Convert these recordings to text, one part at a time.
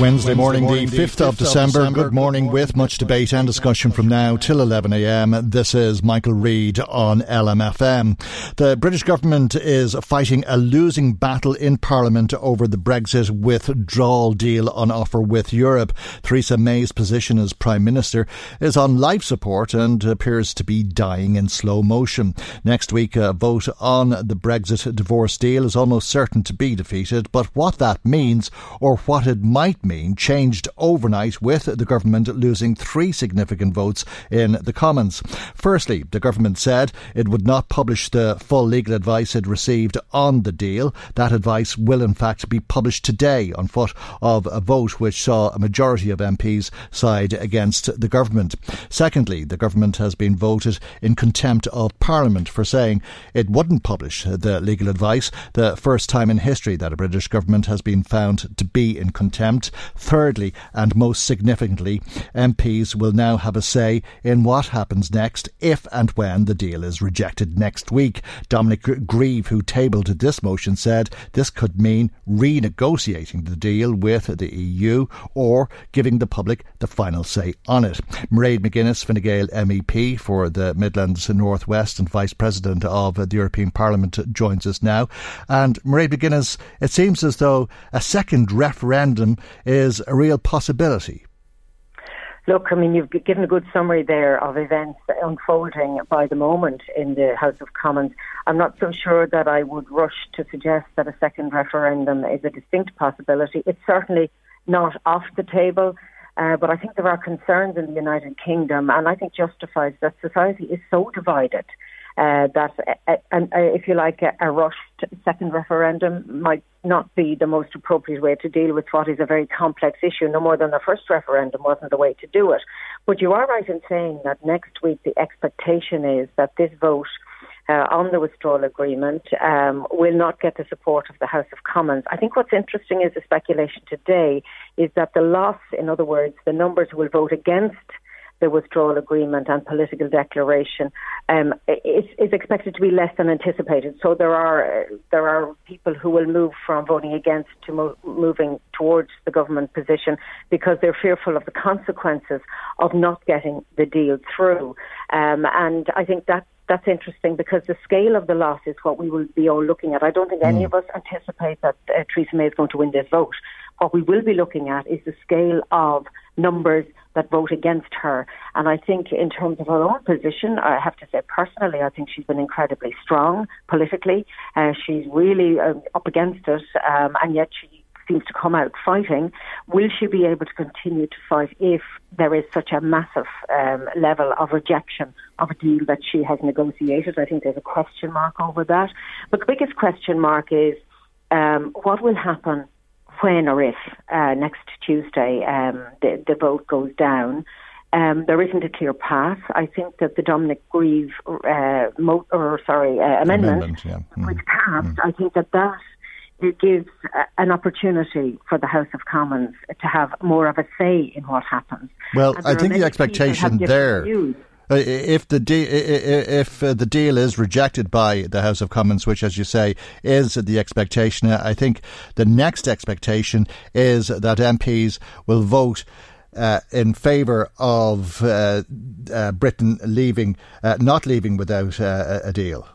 Wednesday morning, the 5th of December. Good morning with much debate and discussion from now till 11am. This is Michael Reade on LMFM. The British government is fighting a losing battle in Parliament over the Brexit withdrawal deal on offer with Europe. Theresa May's position as Prime Minister is on life support and appears to be dying in slow motion. Next week, a vote on the Brexit divorce deal is almost certain to be defeated, but what that means or what it might mean changed overnight with the government losing three significant votes in the Commons. Firstly, the government said it would not publish the full legal advice it received on the deal. That advice will in fact be published today on foot of a vote which saw a majority of MPs side against the government. Secondly, the government has been voted in contempt of Parliament for saying it wouldn't publish the legal advice, the first time in history that a British government has been found to be in contempt. Thirdly, and most significantly, MPs will now have a say in what happens next if and when the deal is rejected next week. Dominic Grieve, who tabled this motion, said this could mean renegotiating the deal with the EU or giving the public the final say on it. Mairead McGuinness, Fine Gael MEP for the Midlands and Northwest and Vice President of the European Parliament, joins us now. And Mairead McGuinness, it seems as though a second referendum is a real possibility. Look, I mean, you've given a good summary there of events unfolding by the moment in the House of Commons. I'm not so sure that I would rush to suggest that a second referendum is a distinct possibility. It's certainly not off the table, uh, but I think there are concerns in the United Kingdom, and I think justifies that society is so divided uh, that, uh, uh, if you like, a, a rushed second referendum might not be the most appropriate way to deal with what is a very complex issue, no more than the first referendum wasn't the way to do it. But you are right in saying that next week the expectation is that this vote uh, on the withdrawal agreement um, will not get the support of the House of Commons. I think what's interesting is the speculation today is that the loss, in other words, the numbers who will vote against the withdrawal agreement and political declaration um, is, is, expected to be less than anticipated. So there are there are people who will move from voting against to mo- moving towards the government position because they're fearful of the consequences of not getting the deal through. Um, and I think that that's interesting because the scale of the loss is what we will be all looking at. I don't think any mm. of us anticipate that uh, Theresa May is going to win this vote. What we will be looking at is the scale of numbers that vote against her. And I think, in terms of her own position, I have to say personally, I think she's been incredibly strong politically. Uh, she's really uh, up against it, um, and yet she seems to come out fighting. Will she be able to continue to fight if there is such a massive um, level of rejection of a deal that she has negotiated? I think there's a question mark over that. But the biggest question mark is um, what will happen when or if uh, next Tuesday um, the, the vote goes down. Um, there isn't a clear path. I think that the Dominic Grieve uh, mo- or sorry uh, amendment, amendment yeah. mm. which passed, mm. I think that that it gives an opportunity for the House of Commons to have more of a say in what happens. Well, I think the expectation there. Views. Uh, if the de- if uh, the deal is rejected by the House of Commons, which, as you say, is the expectation, I think the next expectation is that MPs will vote. Uh, in favour of uh, uh, Britain leaving, uh, not leaving without a deal?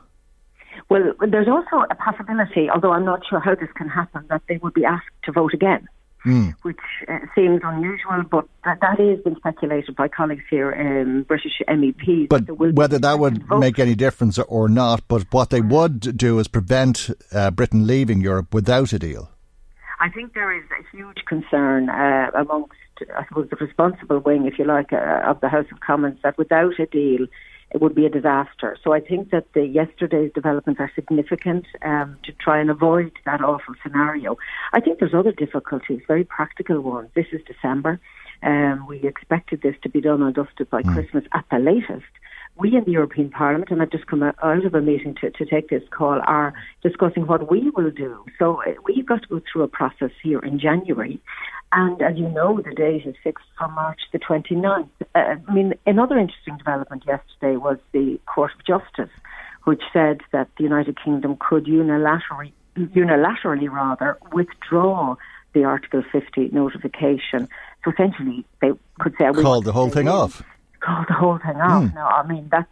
Well, there's also a possibility, although I'm not sure how this can happen, that they would be asked to vote again mm. which uh, seems unusual, but that, that is been speculated by colleagues here, um, British MEPs. But whether that would vote. make any difference or not, but what they would do is prevent uh, Britain leaving Europe without a deal. I think there is a huge concern uh, amongst, I suppose, the responsible wing, if you like, uh, of the House of Commons that without a deal, it would be a disaster. So I think that the yesterday's developments are significant um, to try and avoid that awful scenario. I think there's other difficulties, very practical ones. This is December. Um, we expected this to be done and dusted by mm. Christmas at the latest we in the European Parliament, and I've just come out of a meeting to, to take this call, are discussing what we will do. So uh, we've got to go through a process here in January. And as you know, the date is fixed for March the 29th. Uh, I mean, another interesting development yesterday was the Court of Justice, which said that the United Kingdom could unilaterally, unilaterally rather, withdraw the Article 50 notification. So essentially, they could say... Call the whole thing off call the whole thing off. Mm. Now, I mean, that's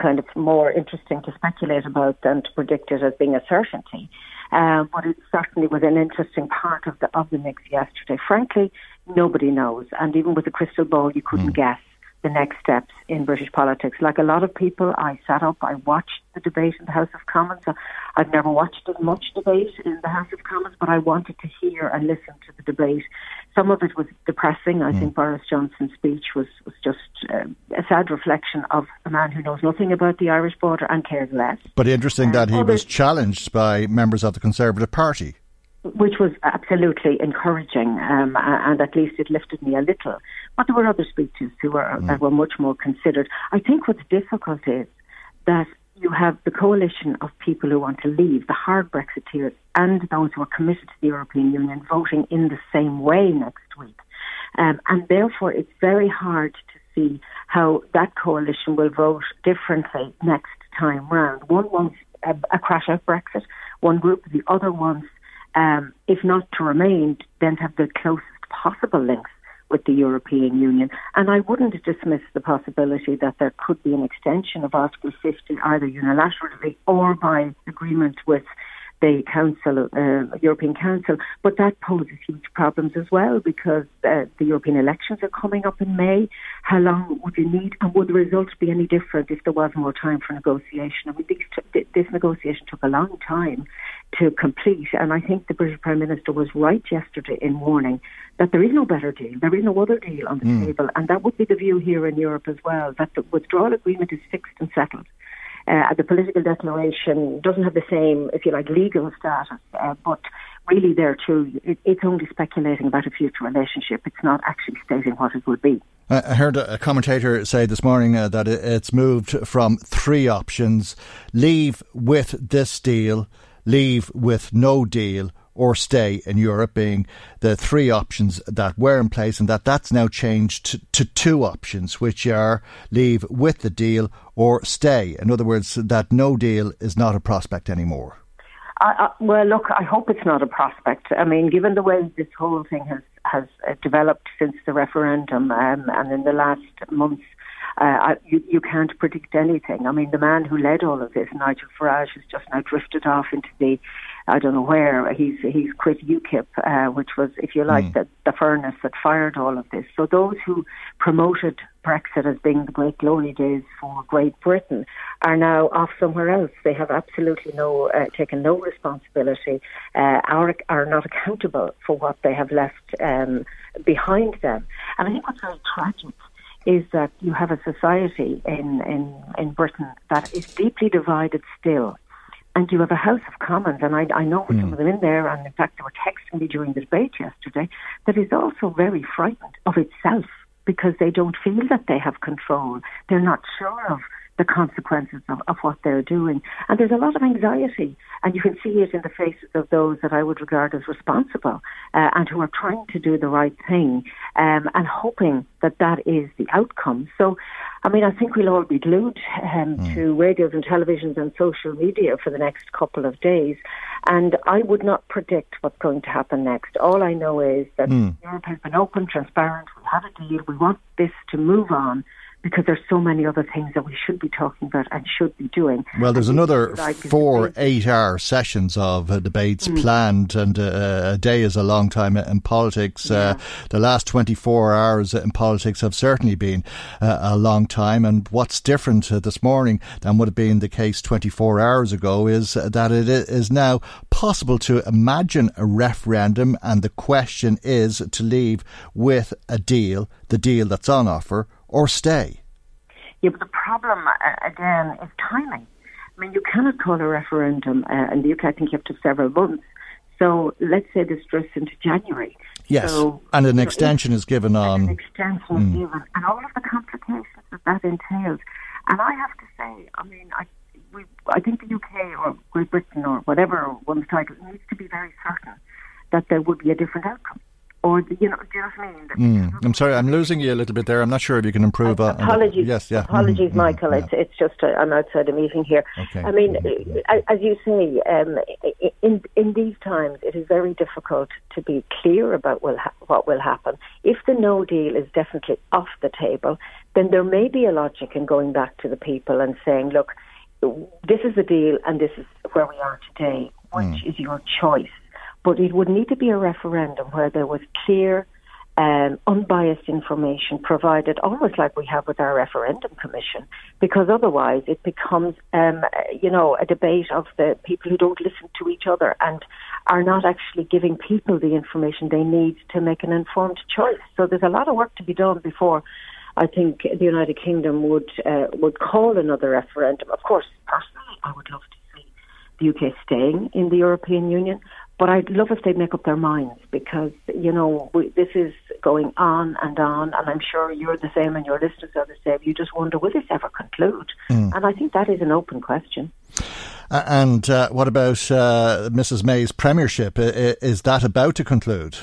kind of more interesting to speculate about than to predict it as being a certainty. Um, but it certainly was an interesting part of the of the mix yesterday. Frankly, nobody knows, and even with a crystal ball, you couldn't mm. guess the next steps in British politics. Like a lot of people, I sat up, I watched the debate in the House of Commons. I've never watched as much debate in the House of Commons, but I wanted to hear and listen to the debate. Some of it was depressing. I mm. think Boris Johnson's speech was, was just uh, a sad reflection of a man who knows nothing about the Irish border and cares less. But interesting that he was challenged by members of the Conservative Party which was absolutely encouraging, um, and at least it lifted me a little. But there were other speeches who were mm. that were much more considered. I think what's difficult is that you have the coalition of people who want to leave, the hard Brexiteers, and those who are committed to the European Union voting in the same way next week. Um, and therefore, it's very hard to see how that coalition will vote differently next time round. One wants a, a crash out Brexit, one group, the other wants um, if not to remain, then to have the closest possible links with the European Union. And I wouldn't dismiss the possibility that there could be an extension of Article 50 either unilaterally or by agreement with the Council, uh, European Council, but that poses huge problems as well because uh, the European elections are coming up in May. How long would you need, and would the results be any different if there was more time for negotiation? I mean, this, this negotiation took a long time to complete, and I think the British Prime Minister was right yesterday in warning that there is no better deal, there is no other deal on the mm. table, and that would be the view here in Europe as well. That the withdrawal agreement is fixed and settled uh, the political declaration doesn't have the same, if you like, legal status, uh, but really there too, it, it's only speculating about a future relationship. It's not actually stating what it will be. I heard a commentator say this morning uh, that it's moved from three options leave with this deal, leave with no deal, or stay in Europe being the three options that were in place and that that's now changed to, to two options which are leave with the deal or stay. In other words, that no deal is not a prospect anymore. Uh, well, look, I hope it's not a prospect. I mean, given the way this whole thing has has uh, developed since the referendum um, and in the last months, uh, you, you can't predict anything. I mean, the man who led all of this, Nigel Farage, has just now drifted off into the I don't know where he's he's quit UKIP, uh, which was, if you like, mm. the, the furnace that fired all of this. So those who promoted Brexit as being the great glory days for Great Britain are now off somewhere else. They have absolutely no uh, taken no responsibility, uh, are are not accountable for what they have left um, behind them. And I think what's very tragic is that you have a society in, in, in Britain that is deeply divided still and you have a House of Commons, and I, I know mm. some of them in there, and in fact, they were texting me during the debate yesterday, that is also very frightened of itself because they don't feel that they have control. They're not sure of the consequences of, of what they're doing. And there's a lot of anxiety, and you can see it in the faces of those that I would regard as responsible uh, and who are trying to do the right thing um, and hoping that that is the outcome. So, I mean, I think we'll all be glued um, mm. to radios and televisions and social media for the next couple of days. And I would not predict what's going to happen next. All I know is that mm. Europe has been open, transparent, we have a deal, we want this to move on because there's so many other things that we should be talking about and should be doing. Well, there's another four eight-hour sessions of uh, debates mm. planned, and uh, a day is a long time in politics. Uh, yeah. Uh, the last 24 hours in politics have certainly been uh, a long time, and what's different uh, this morning than would have been the case 24 hours ago is that it is now possible to imagine a referendum, and the question is to leave with a deal, the deal that's on offer or stay? Yeah, but the problem, uh, again, is timing. I mean, you cannot call a referendum uh, in the UK, I think you have to several months. So let's say this drifts into January. Yes, so, and an extension is given on. An extension mm. is given, and all of the complications that that entails. And I have to say, I mean, I, we, I think the UK or Great Britain or whatever one's title needs to be very certain that there would be a different outcome or you know, do you know what I mean? Mm. I'm sorry, I'm losing you a little bit there. I'm not sure if you can improve. Uh, apologies. yes, yeah. Apologies, mm, Michael. It's it's just i am outside a meeting here. Okay. I mean, uh, as you say, um, in in these times, it is very difficult to be clear about will ha- what will happen. If the No Deal is definitely off the table, then there may be a logic in going back to the people and saying, look, this is the deal, and this is where we are today. Which mm. is your choice? But it would need to be a referendum where there was clear, um, unbiased information provided, almost like we have with our referendum commission, because otherwise it becomes, um, you know, a debate of the people who don't listen to each other and are not actually giving people the information they need to make an informed choice. So there's a lot of work to be done before I think the United Kingdom would uh, would call another referendum. Of course, personally, I would love to see the UK staying in the European Union. But I'd love if they'd make up their minds because, you know, we, this is going on and on, and I'm sure you're the same and your listeners are the same. You just wonder, will this ever conclude? Mm. And I think that is an open question. Uh, and uh, what about uh, Mrs. May's premiership? Is that about to conclude?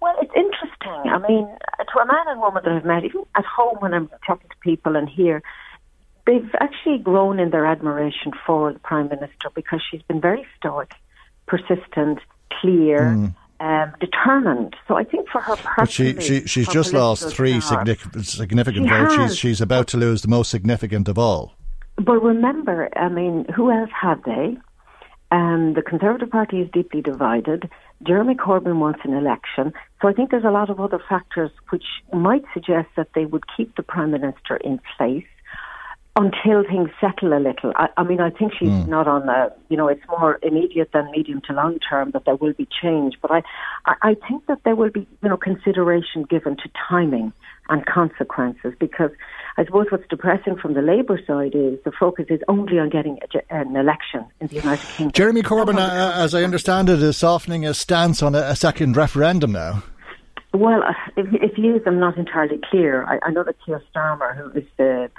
Well, it's interesting. I mean, to a man and woman that I've met, even at home when I'm talking to people and here, they've actually grown in their admiration for the Prime Minister because she's been very stoic persistent, clear. Mm. Um, determined. So I think for her personally, but she, she she's just lost three significant significant she votes. She's she's about to lose the most significant of all. But remember, I mean, who else have they? Um, the Conservative Party is deeply divided. Jeremy Corbyn wants an election. So I think there's a lot of other factors which might suggest that they would keep the Prime Minister in place until things settle a little. I, I mean, I think she's mm. not on a, you know, it's more immediate than medium to long term that there will be change. But I, I, I think that there will be, you know, consideration given to timing and consequences because I suppose what's depressing from the Labour side is the focus is only on getting a, an election in the United Kingdom. Jeremy Corbyn, uh, as I understand it, is softening his stance on a, a second referendum now. Well, uh, if, if you I'm not entirely clear. I, I know that Keir Starmer, who is the,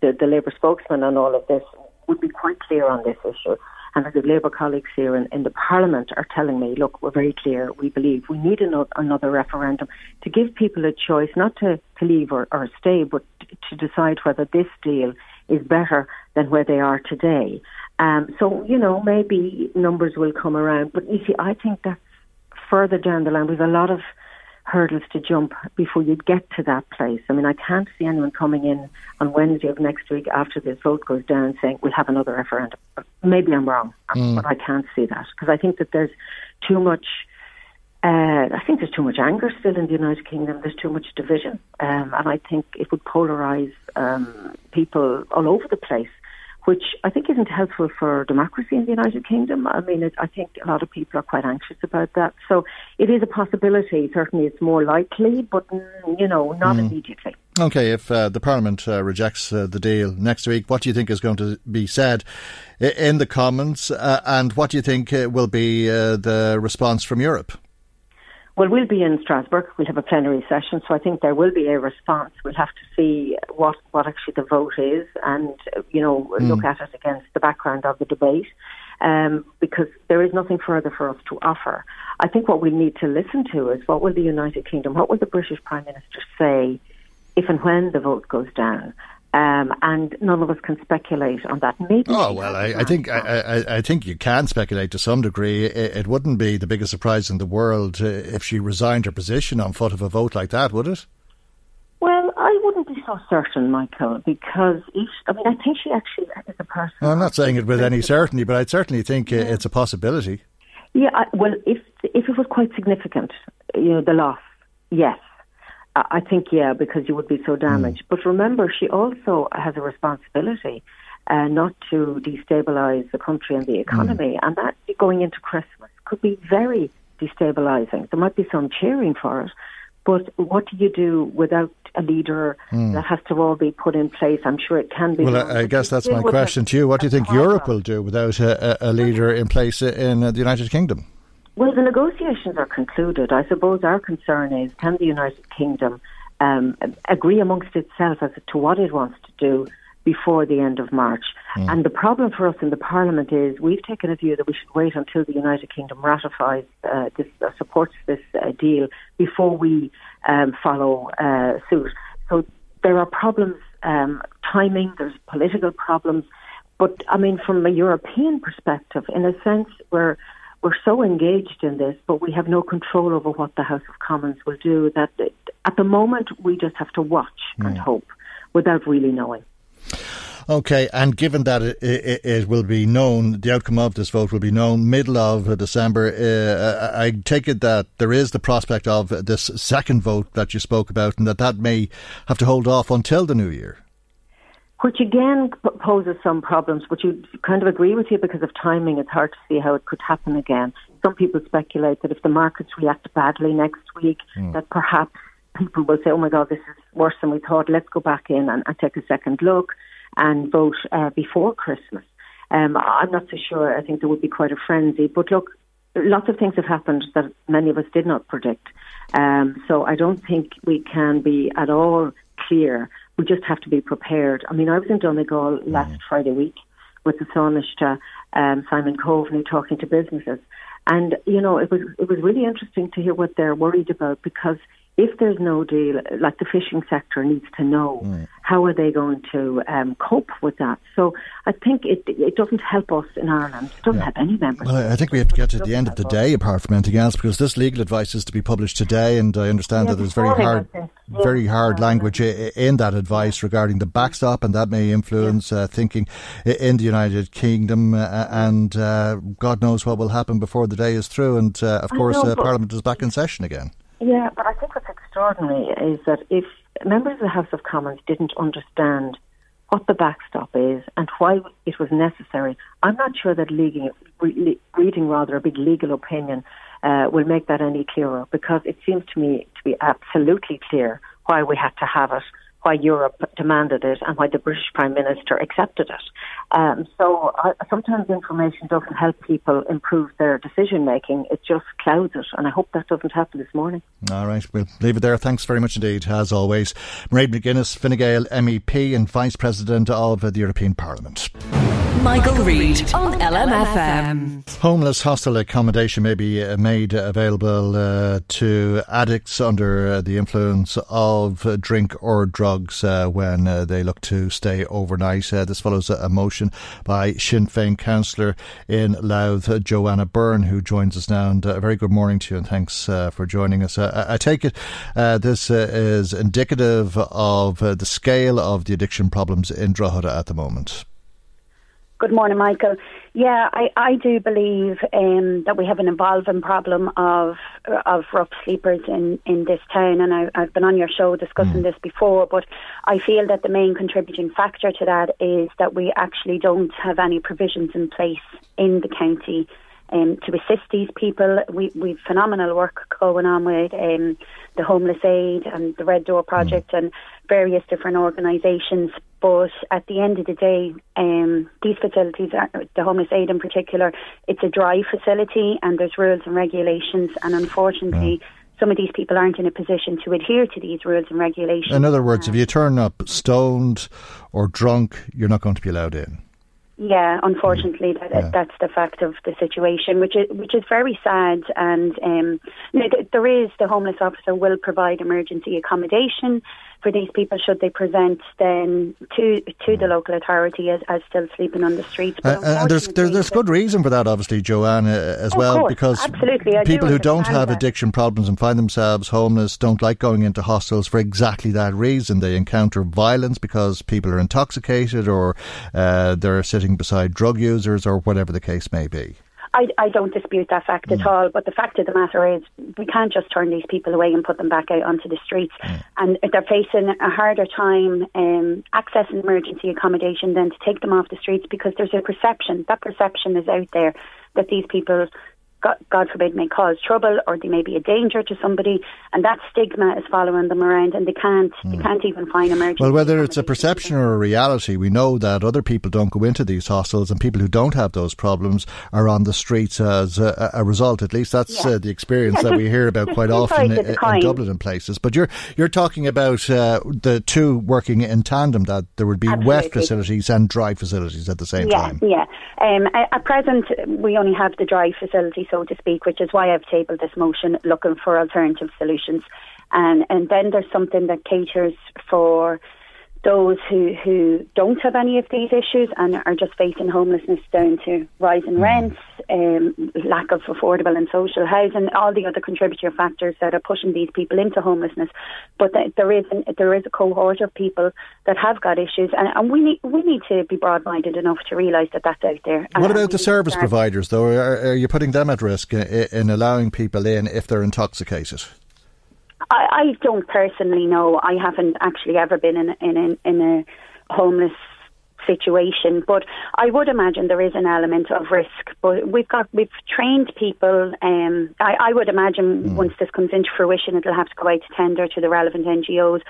the, the Labour spokesman on all of this would be quite clear on this issue. And the Labour colleagues here in, in the Parliament are telling me, look, we're very clear. We believe we need another, another referendum to give people a choice, not to, leave or, or stay, but to decide whether this deal is better than where they are today. Um, so, you know, maybe numbers will come around. But you see, I think that's further down the line. We've a lot of hurdles to jump before you get to that place. I mean, I can't see anyone coming in on Wednesday of next week after this vote goes down saying we'll have another referendum. Maybe I'm wrong, mm. but I can't see that because I think that there's too much. Uh, I think there's too much anger still in the United Kingdom. There's too much division, um, and I think it would polarise um, people all over the place which I think isn't helpful for democracy in the United Kingdom. I mean, it, I think a lot of people are quite anxious about that. So it is a possibility. Certainly, it's more likely, but mm, you know, not mm. immediately. Okay, if uh, the Parliament uh, rejects uh, the deal next week, what do you think is going to be said in the Commons, uh, and what do you think uh, will be uh, the response from Europe? Well, we'll be in Strasbourg. We'll have a plenary session, so I think there will be a response. We'll have to see what, what actually the vote is and, you know, mm. look at it against the background of the debate um, because there is nothing further for us to offer. I think what we need to listen to is what will the United Kingdom, what will the British Prime Minister say if and when the vote goes down? Um, and none of us can speculate on that. Maybe. Oh well, I, I think I, I, I, think you can speculate to some degree. It, it, wouldn't be the biggest surprise in the world uh, if she resigned her position on foot of a vote like that, would it? Well, I wouldn't be so certain, Michael, because each, I mean, I think she actually is a person. Well, I'm not saying it with any certainty, but I certainly think yeah. it's a possibility. Yeah, I, well, if if it was quite significant, you know, the loss, yes. I think, yeah, because you would be so damaged. Mm. But remember, she also has a responsibility uh, not to destabilise the country and the economy. Mm. And that going into Christmas could be very destabilising. There might be some cheering for it, but what do you do without a leader mm. that has to all be put in place? I'm sure it can be. Well, I, I guess that's my question to you. What do you think Europe will do without a, a leader in place in the United Kingdom? Well, the negotiations are concluded. I suppose our concern is can the United Kingdom um, agree amongst itself as to what it wants to do before the end of March. Mm. And the problem for us in the Parliament is we've taken a view that we should wait until the United Kingdom ratifies uh, this, uh, supports this uh, deal before we um, follow uh, suit. So there are problems, um, timing. There's political problems, but I mean, from a European perspective, in a sense, we're we're so engaged in this, but we have no control over what the House of Commons will do. That at the moment we just have to watch mm. and hope without really knowing. Okay, and given that it, it, it, will be known, the outcome of this vote will be known middle of December, uh, I take it that there is the prospect of this second vote that you spoke about and that that may have to hold off until the new year. Which again poses some problems, which you kind of agree with you because of timing. It's hard to see how it could happen again. Some people speculate that if the markets react badly next week, mm. that perhaps people will say, oh my God, this is worse than we thought. Let's go back in and, and take a second look and vote uh, before Christmas. Um, I'm not so sure. I think there would be quite a frenzy. But look, lots of things have happened that many of us did not predict. Um, so I don't think we can be at all clear. We just have to be prepared. I mean, I was in Donegal last mm. Friday week with the Taoiseach, um, Simon Coveney, talking to businesses. And, you know, it was, it was really interesting to hear what they're worried about because if there's no deal, like the fishing sector needs to know mm. how are they going to um, cope with that. So I think it it doesn't help us in Ireland. It doesn't yeah. help any members. Well, I think we have to get to the end of the day, apart from anything else, because this legal advice is to be published today, and I understand yeah, that there's very hard, very hard language in that advice regarding the backstop, and that may influence uh, thinking in the United Kingdom, uh, and uh, God knows what will happen before the day is through. And uh, of course, know, uh, Parliament is back in session again. Yeah, but I think extraordinary is that if members of the House of Commons didn't understand what the backstop is and why it was necessary, I'm not sure that reading rather a big legal opinion uh, will make that any clearer because it seems to me to be absolutely clear why we had to have it why Europe demanded it and why the British Prime Minister accepted it. Um, so uh, sometimes information doesn't help people improve their decision making, it just clouds it. And I hope that doesn't happen this morning. All right, we'll leave it there. Thanks very much indeed, as always. Mairead McGuinness, Fine Gael MEP and Vice President of the European Parliament. Michael, Reade on LMFM. Homeless hostel accommodation may be uh, made available uh, to addicts under uh, the influence of drink or drugs uh, when they look to stay overnight. this follows a motion by Sinn Féin councillor in Louth, Joanna Byrne, who joins us now. And a very good morning to you, and thanks for joining us. I take it this is indicative of the scale of the addiction problems in Drogheda at the moment. Good morning, Michael. Yeah, I, I do believe um, that we have an evolving problem of of rough sleepers in, in this town, and I, I've been on your show discussing mm. this before. But I feel that the main contributing factor to that is that we actually don't have any provisions in place in the county um, to assist these people. We we've phenomenal work going on with um, the Homeless Aid and the Red Door Project mm. and various different organisations. But at the end of the day, um, these facilities, are, the Homeless Aid in particular, it's a dry facility and there's rules and regulations. And unfortunately, some of these people aren't in a position to adhere to these rules and regulations. In other words, if you turn up stoned or drunk, you're not going to be allowed in. Yeah, unfortunately, that, yeah. that's the fact of the situation, which is which is very sad. And um, there is the homeless officer will provide emergency accommodation for these people should they present then to to the local authority as, as still sleeping on the streets. Uh, and there's there, there's good reason for that, obviously, Joanne, uh, as of well, course, because absolutely, people do who don't have that. addiction problems and find themselves homeless don't like going into hostels for exactly that reason. They encounter violence because people are intoxicated or uh, they're sitting beside drug users or whatever the case may be. I, I don't dispute that fact Mm. at all, but the fact of the matter is we can't just turn these people away and put them back out onto the streets. Mm. And they're facing a harder time um, accessing emergency accommodation than to take them off the streets because there's a perception, that perception is out there that these people, God, God forbid, may cause trouble or they may be a danger to somebody, and that stigma is following them around, and they can't, they can't even find emergency. Mm. Well, whether it's a perception or a reality, we know that other people don't go into these hostels, and people who don't have those problems are on the streets as a, a result. At least that's Yeah. uh, the experience Yeah, that we hear about quite often in, in. Dublin and places. But you're you're talking about uh, the two working in tandem. That there would be wet facilities and dry facilities at the same yeah, time. Yeah, um, at, present, we only have the dry facility, so to speak, which is why I've tabled this motion looking for alternative solutions. And, and then there's something that caters for those who, who don't have any of these issues and are just facing homelessness down to rising rents, um, lack of affordable and social housing, all the other contributory factors that are pushing these people into homelessness. But there is an, there is a cohort of people that have got issues, and, and we need we need to be broad-minded enough to realise that that's out there. What about the service providers, though? Are, are you putting them at risk in, in allowing people in if they're intoxicated? I, I don't personally know. I haven't actually ever been in in in, in a homeless situation, but I would imagine there is an element of risk. But we've got we've trained people. Um, I, I would imagine once this comes into fruition, it'll have to go out to tender to the relevant NGOs.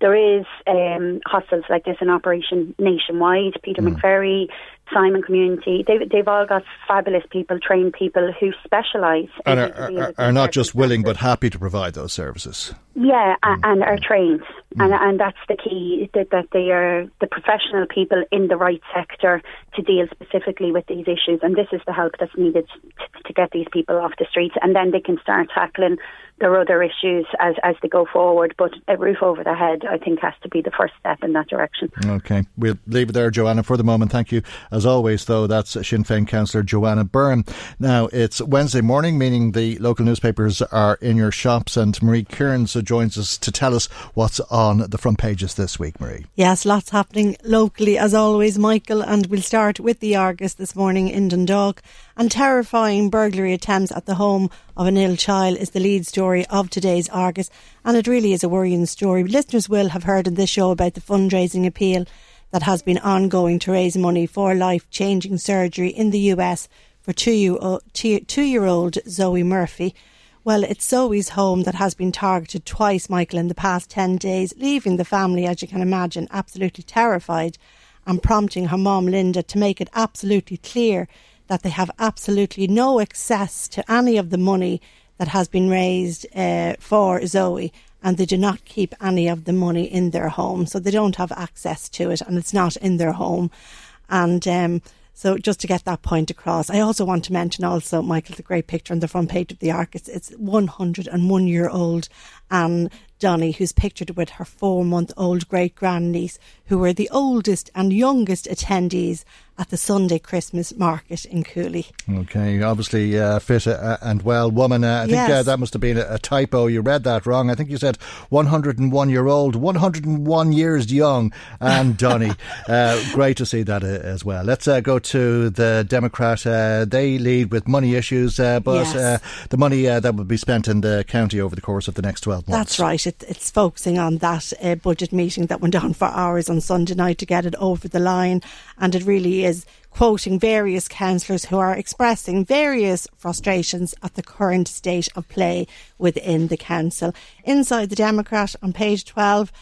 There is um, hostels like this in operation nationwide. Peter McVerry, Simon Community. They, they've all got fabulous people, trained people who specialise And are, how to deal are, are not just willing but happy to provide those services. Yeah, Mm. and are trained, and and that's the key that that they are the professional people in the right sector to deal specifically with these issues, and this is the help that's needed to, to get these people off the streets, and then they can start tackling their other issues as as they go forward. But a roof over their head, I think, has to be the first step in that direction. Okay, we'll leave it there, Joanna, for the moment. Thank you. As always, though, that's Sinn Féin councillor Joanna Byrne. Now, it's Wednesday morning, meaning the local newspapers are in your shops, and Marie Kearns joins us to tell us what's on the front pages this week, Marie. Yes, lots happening locally as always, Michael, and we'll start with the Argus this morning in Dundalk. And terrifying burglary attempts at the home of an ill child is the lead story of today's Argus, and it really is a worrying story. Listeners will have heard in this show about the fundraising appeal that has been ongoing to raise money for life changing surgery in the US for two uh, year old Zoe Murphy. Well, it's Zoe's home that has been targeted twice, Michael, in the past 10 days, leaving the family, as you can imagine, absolutely terrified and prompting her mom, Linda, to make it absolutely clear that they have absolutely no access to any of the money that has been raised uh, for Zoe and they do not keep any of the money in their home. So they don't have access to it and it's not in their home. And um, so just to get that point across, I also want to mention also, Michael, the great picture on the front page of the Argus. It's it's 101 year old Anne Donny, who's pictured with her four month old great grandniece, who were the oldest and youngest attendees at the Sunday Christmas market in Cooley. Okay, obviously uh, fit uh, and well woman. Uh, I think Yes. uh, that must have been a, a typo. You read that wrong. I think you said 101 year old, 101 years young, and Donny. uh, great to see that uh, as well. Let's uh, go to the Democrat. Uh, they lead with money issues, uh, but Yes. uh, the money uh, that will be spent in the county over the course of the next 12 months. That's right. It, it's focusing on that uh, budget meeting that went on for hours on Sunday night to get it over the line. And it really is quoting various councillors who are expressing various frustrations at the current state of play within the council. Inside the Democrat on page 12,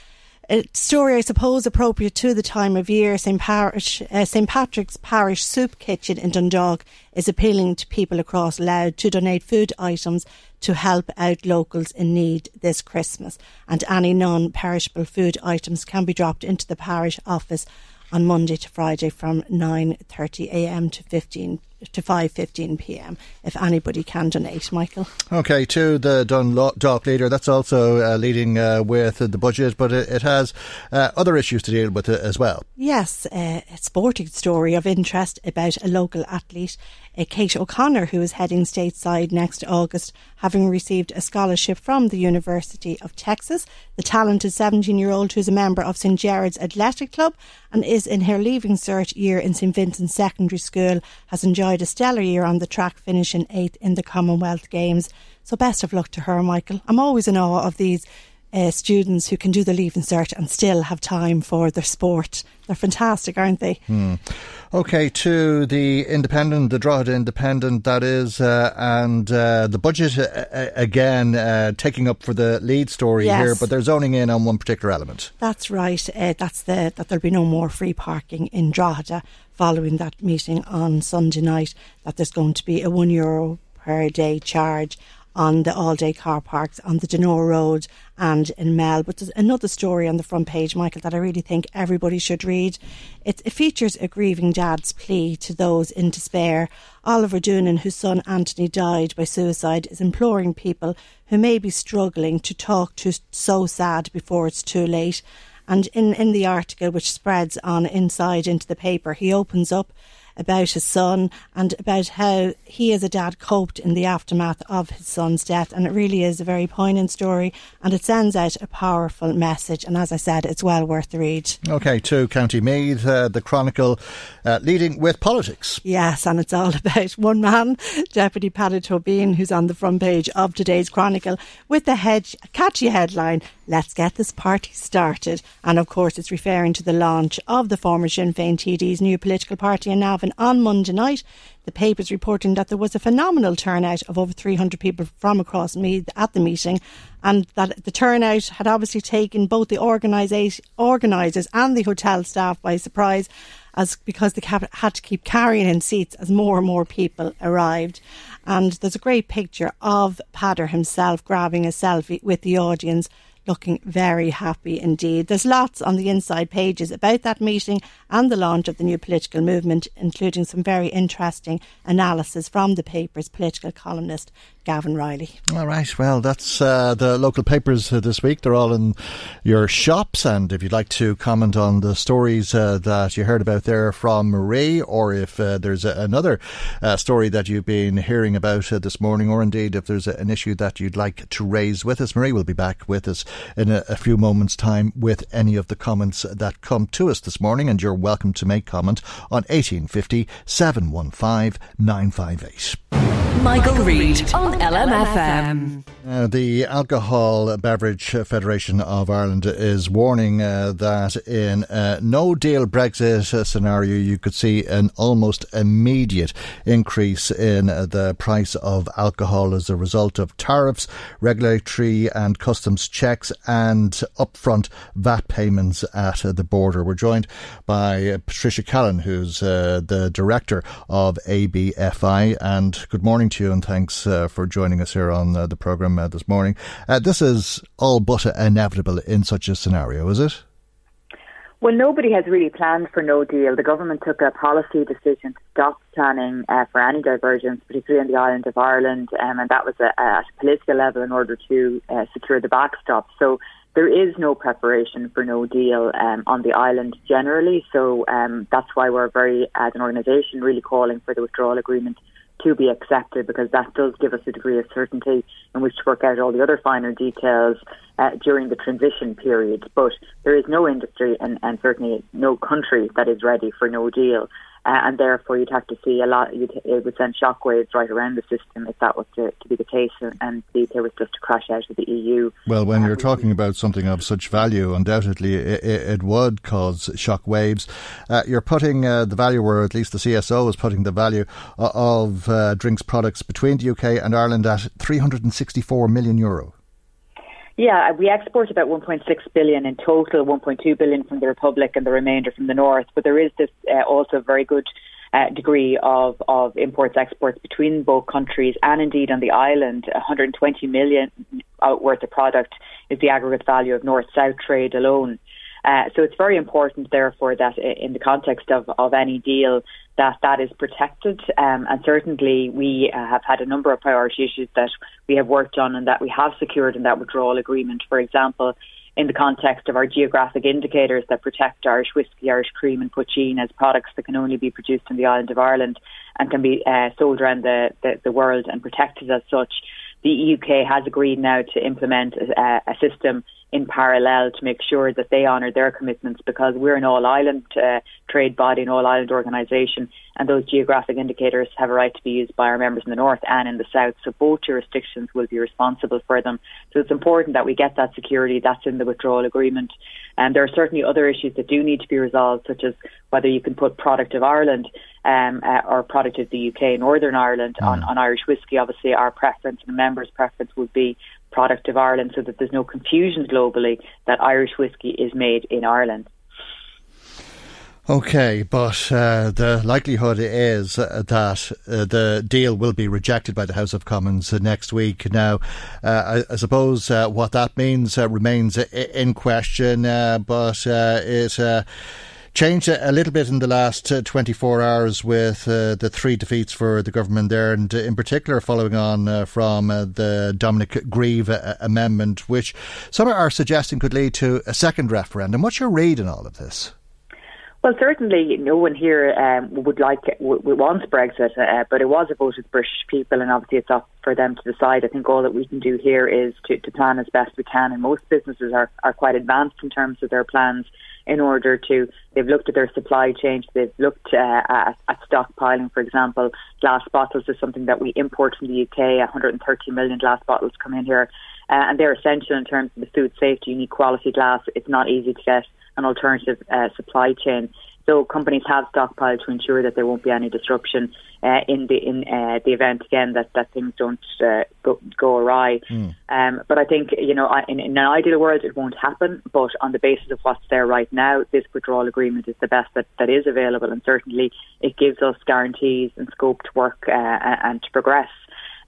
a story, I suppose, appropriate to the time of year. St. Parish, uh, St. Patrick's Parish Soup Kitchen in Dundalk is appealing to people across Louth to donate food items to help out locals in need this Christmas. And any non-perishable food items can be dropped into the parish office on Monday to Friday from 9.30am to 15 to 5.15 p.m. if anybody can donate, Michael. Okay, to the Dundalk leader, that's also uh, leading uh, with the budget, but it, it has uh, other issues to deal with uh, as well. Yes, uh, a sporting story of interest about a local athlete uh, Kate O'Connor, who is heading stateside next August, having received a scholarship from the University of Texas. The talented 17 year old, who is a member of St Gerard's Athletic Club and is in her leaving cert year in St Vincent's Secondary School, has enjoyed a stellar year on the track, finishing eighth in the Commonwealth Games. So, best of luck to her, Michael. I'm always in awe of these uh, students who can do the leaving cert and still have time for their sport. They're fantastic, aren't they? Hmm. Okay, to the Independent, the Drogheda Independent, that is, uh, and uh, the budget uh, uh again uh, taking up for the lead story yes. here, but they're zoning in on one particular element. That's right. Uh, that's the that there'll be no more free parking in Drogheda following that meeting on Sunday night. That there's going to be a one euro per day charge on the all day car parks on the Donore Road and in Mell. But there's another story on the front page, Michael, that I really think everybody should read. It, it features a grieving dad's plea to those in despair. Oliver Doonan, whose son Anthony died by suicide, is imploring people who may be struggling to talk to so sad before it's too late. And in, in the article, which spreads on inside into the paper, he opens up about his son and about how he as a dad coped in the aftermath of his son's death. And it really is a very poignant story and it sends out a powerful message. And as I said, it's well worth the read. Okay, to County Meath, uh, the Chronicle uh, leading with politics. Yes, and it's all about one man, Deputy Peadar Tóibín, who's on the front page of today's Chronicle with the head, catchy headline, Let's Get This Party Started. And of course, it's referring to the launch of the former Sinn Féin TD's new political party in Navan on Monday night. The paper's reporting that there was a phenomenal turnout of over 300 people from across Meath at the meeting, and that the turnout had obviously taken both the organisers and the hotel staff by surprise, as because they had to keep carrying in seats as more and more people arrived. And there's a great picture of Peadar himself grabbing a selfie with the audience looking very happy indeed. There's lots on the inside pages about that meeting and the launch of the new political movement, including some very interesting analysis from the paper's political columnist Gavin Riley. All right, well, that's uh, the local papers uh, this week. They're all in your shops, and if you'd like to comment on the stories uh, that you heard about there from Marie, or if uh, there's a, another uh, story that you've been hearing about uh, this morning, or indeed if there's a, an issue that you'd like to raise with us, Marie will be back with us in a, a few moments' time with any of the comments that come to us this morning, and you're welcome to make comment on 1850 715 958. Michael, Reade on LMFM. Uh, the Alcohol Beverage Federation of Ireland is warning uh, that in a no deal Brexit scenario, you could see an almost immediate increase in the price of alcohol as a result of tariffs, regulatory and customs checks, and upfront VAT payments at the border. We're joined by Patricia Callan, who's uh, the director of ABFI. And good morning to you, and thanks uh, for joining us here on uh, the programme uh, this morning. Uh, this is all but inevitable in such a scenario, is it? Well, nobody has really planned for no deal. The government took a policy decision to stop planning uh, for any divergence, particularly on the island of Ireland, um, and that was at a political level in order to uh, secure the backstop. So there is no preparation for no deal um, on the island generally. So um, that's why we're very, as an organisation, really calling for the withdrawal agreement to be accepted because that does give us a degree of certainty in which to work out all the other finer details uh, during the transition period. But there is no industry and, and certainly no country that is ready for no deal. Uh, and therefore you'd have to see a lot. it would send shockwaves right around the system if that was to, to be the case, and the UK was just to crash out of the EU. Well, when you're talking about something of such value, undoubtedly it, it would cause shockwaves. Uh, you're putting uh, the value, or at least the CSO is putting the value uh, of uh, drinks products between the UK and Ireland at 364 million euro. Yeah, we export about 1.6 billion in total, 1.2 billion from the Republic and the remainder from the North. But there is this uh, also a very good uh, degree of, of imports exports between both countries and indeed on the island. 120 million worth of product is the aggregate value of north south trade alone. Uh, so it's very important, therefore, that in the context of, of any deal, that that is protected. Um, and certainly, we uh, have had a number of priority issues that we have worked on and that we have secured in that withdrawal agreement. For example, in the context of our geographic indicators that protect Irish whiskey, Irish cream, and poitín as products that can only be produced in the island of Ireland and can be uh, sold around the, the, the world and protected as such. The UK has agreed now to implement a, a system in parallel to make sure that they honour their commitments because we're an all island uh, trade body, an all island organisation, and those geographic indicators have a right to be used by our members in the north and in the south. So both jurisdictions will be responsible for them. So it's important that we get that security. That's in the withdrawal agreement. And there are certainly other issues that do need to be resolved, such as whether you can put product of Ireland um, uh, or product of the UK, Northern Ireland, mm. on, on Irish whiskey. Obviously, our preference and the members' preference would be product of Ireland so that there's no confusion globally that Irish whiskey is made in Ireland. Okay, but uh, the likelihood is uh, that uh, the deal will be rejected by the House of Commons next week. Now, uh, I, I, suppose uh, what that means uh, remains in question, but it changed a little bit in the last uh, 24 hours with uh, the three defeats for the government there, and in particular following on uh, from uh, the Dominic Grieve uh, amendment, which some are suggesting could lead to a second referendum. What's your read in all of this? Well, certainly no one here um, would like would want Brexit, uh, but it was a vote of the British people, and obviously it's up for them to decide. I think all that we can do here is to, to plan as best we can, and most businesses are, are quite advanced in terms of their plans in order to, they've looked at their supply chain, they've looked uh, at, at stockpiling, for example. Glass bottles is something that we import from the UK, 130 million glass bottles come in here, uh, and they're essential in terms of the food safety. You need quality glass, it's not easy to get an alternative uh, supply chain. So companies have stockpiled to ensure that there won't be any disruption uh, in the in uh, the event again that, that things don't uh, go, go awry. Mm. Um, but I think you know in, in, an ideal world it won't happen. But on the basis of what's there right now, this withdrawal agreement is the best that, that is available, and certainly it gives us guarantees and scope to work uh, and to progress.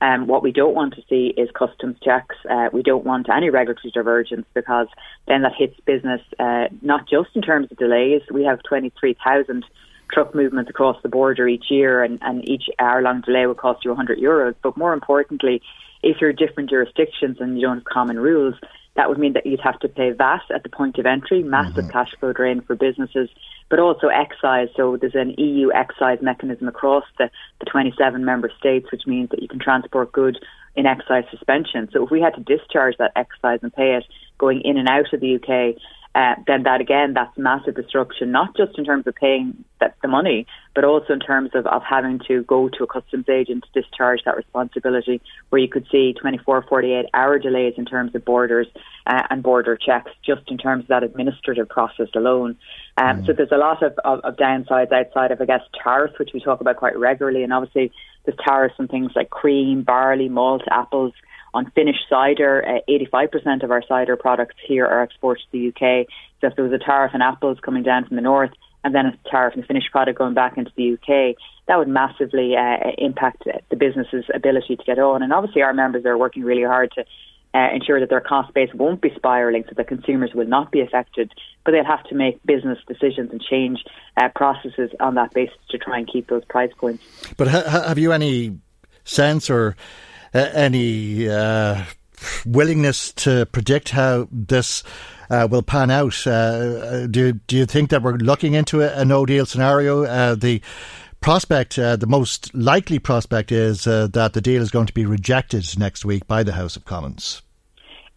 Um, what we don't want to see is customs checks. Uh, we don't want any regulatory divergence because then that hits business uh, not just in terms of delays. We have 23,000 truck movements across the border each year, and, and each hour long delay will cost you 100 euros. But more importantly, if you're different jurisdictions and you don't have common rules, that would mean that you'd have to pay VAT at the point of entry, massive mm-hmm. cash flow drain for businesses, but also excise. So there's an EU excise mechanism across the, the 27 member states, which means that you can transport goods in excise suspension. So if we had to discharge that excise and pay it going in and out of the UK, uh, then that again, that's massive disruption, not just in terms of paying that, the money, but also in terms of, of having to go to a customs agent to discharge that responsibility, where you could see 24, 48 hour delays in terms of borders uh, and border checks, just in terms of that administrative process alone. Um, mm. So there's a lot of, of, of downsides outside of, I guess, tariffs, which we talk about quite regularly, and obviously there's tariffs on things like cream, barley, malt, apples on finished cider, uh, 85% of our cider products here are exported to the UK. So if there was a tariff on apples coming down from the north and then a tariff on the finished product going back into the UK, that would massively uh, impact the business's ability to get on. And obviously, our members are working really hard to uh, ensure that their cost base won't be spiralling so that consumers will not be affected, but they'll have to make business decisions and change uh, processes on that basis to try and keep those price points. But ha- have you any sense or any uh, willingness to predict how this uh, will pan out. Uh, do do you think that we're looking into a, a no deal scenario? Uh, the prospect, uh, the most likely prospect, is that the deal is going to be rejected next week by the House of Commons.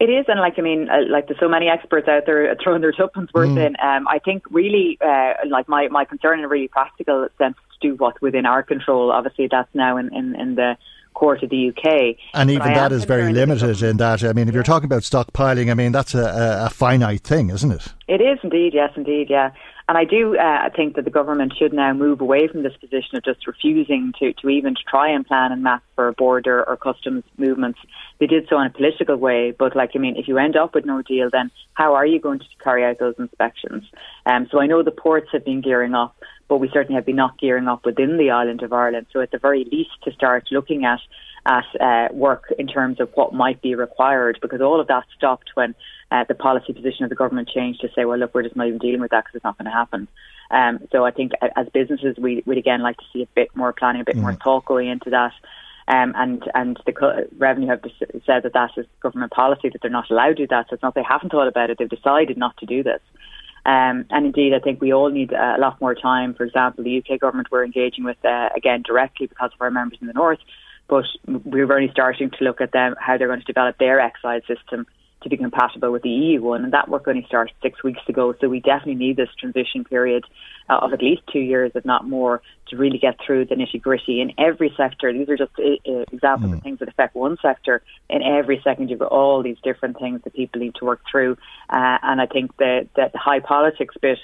It is, and like I mean, uh, like there's so many experts out there throwing their tuppence worth mm. in. Um, I think really, uh, like my my concern in a really practical sense to do what's within our control. Obviously, that's now in in, in the court of the UK. And even that is very limited in that. I mean, if you're talking about stockpiling, I mean, that's a, a finite thing, isn't it? It is indeed, yes, indeed, yeah. And I do uh, think that the government should now move away from this position of just refusing to, to even to try and plan and map for a border or customs movements. They did so in a political way, but like I mean, if you end up with no deal, then how are you going to carry out those inspections? Um, so I know the ports have been gearing up, but we certainly have been not gearing up within the island of Ireland. So at the very least, to start looking at at uh, work in terms of what might be required because all of that stopped when uh, the policy position of the government changed to say, well, look, we're just not even dealing with that because it's not going to happen. Um, so I think as businesses, we, would again like to see a bit more planning, a bit mm. more thought going into that. Um, and and the co- revenue have said that that is government policy that they're not allowed to do that. So it's not they haven't thought about it; they've decided not to do this. Um, and indeed, I think we all need a lot more time. For example, the UK government we're engaging with uh, again directly because of our members in the north, but we're only starting to look at them how they're going to develop their excise system to be compatible with the EU one, and that work only started six weeks ago. So we definitely need this transition period uh, of at least two years, if not more, to really get through the nitty gritty in every sector. These are just uh, examples mm. of things that affect one sector. In every second, you've got all these different things that people need to work through, uh, and I think that the high politics bit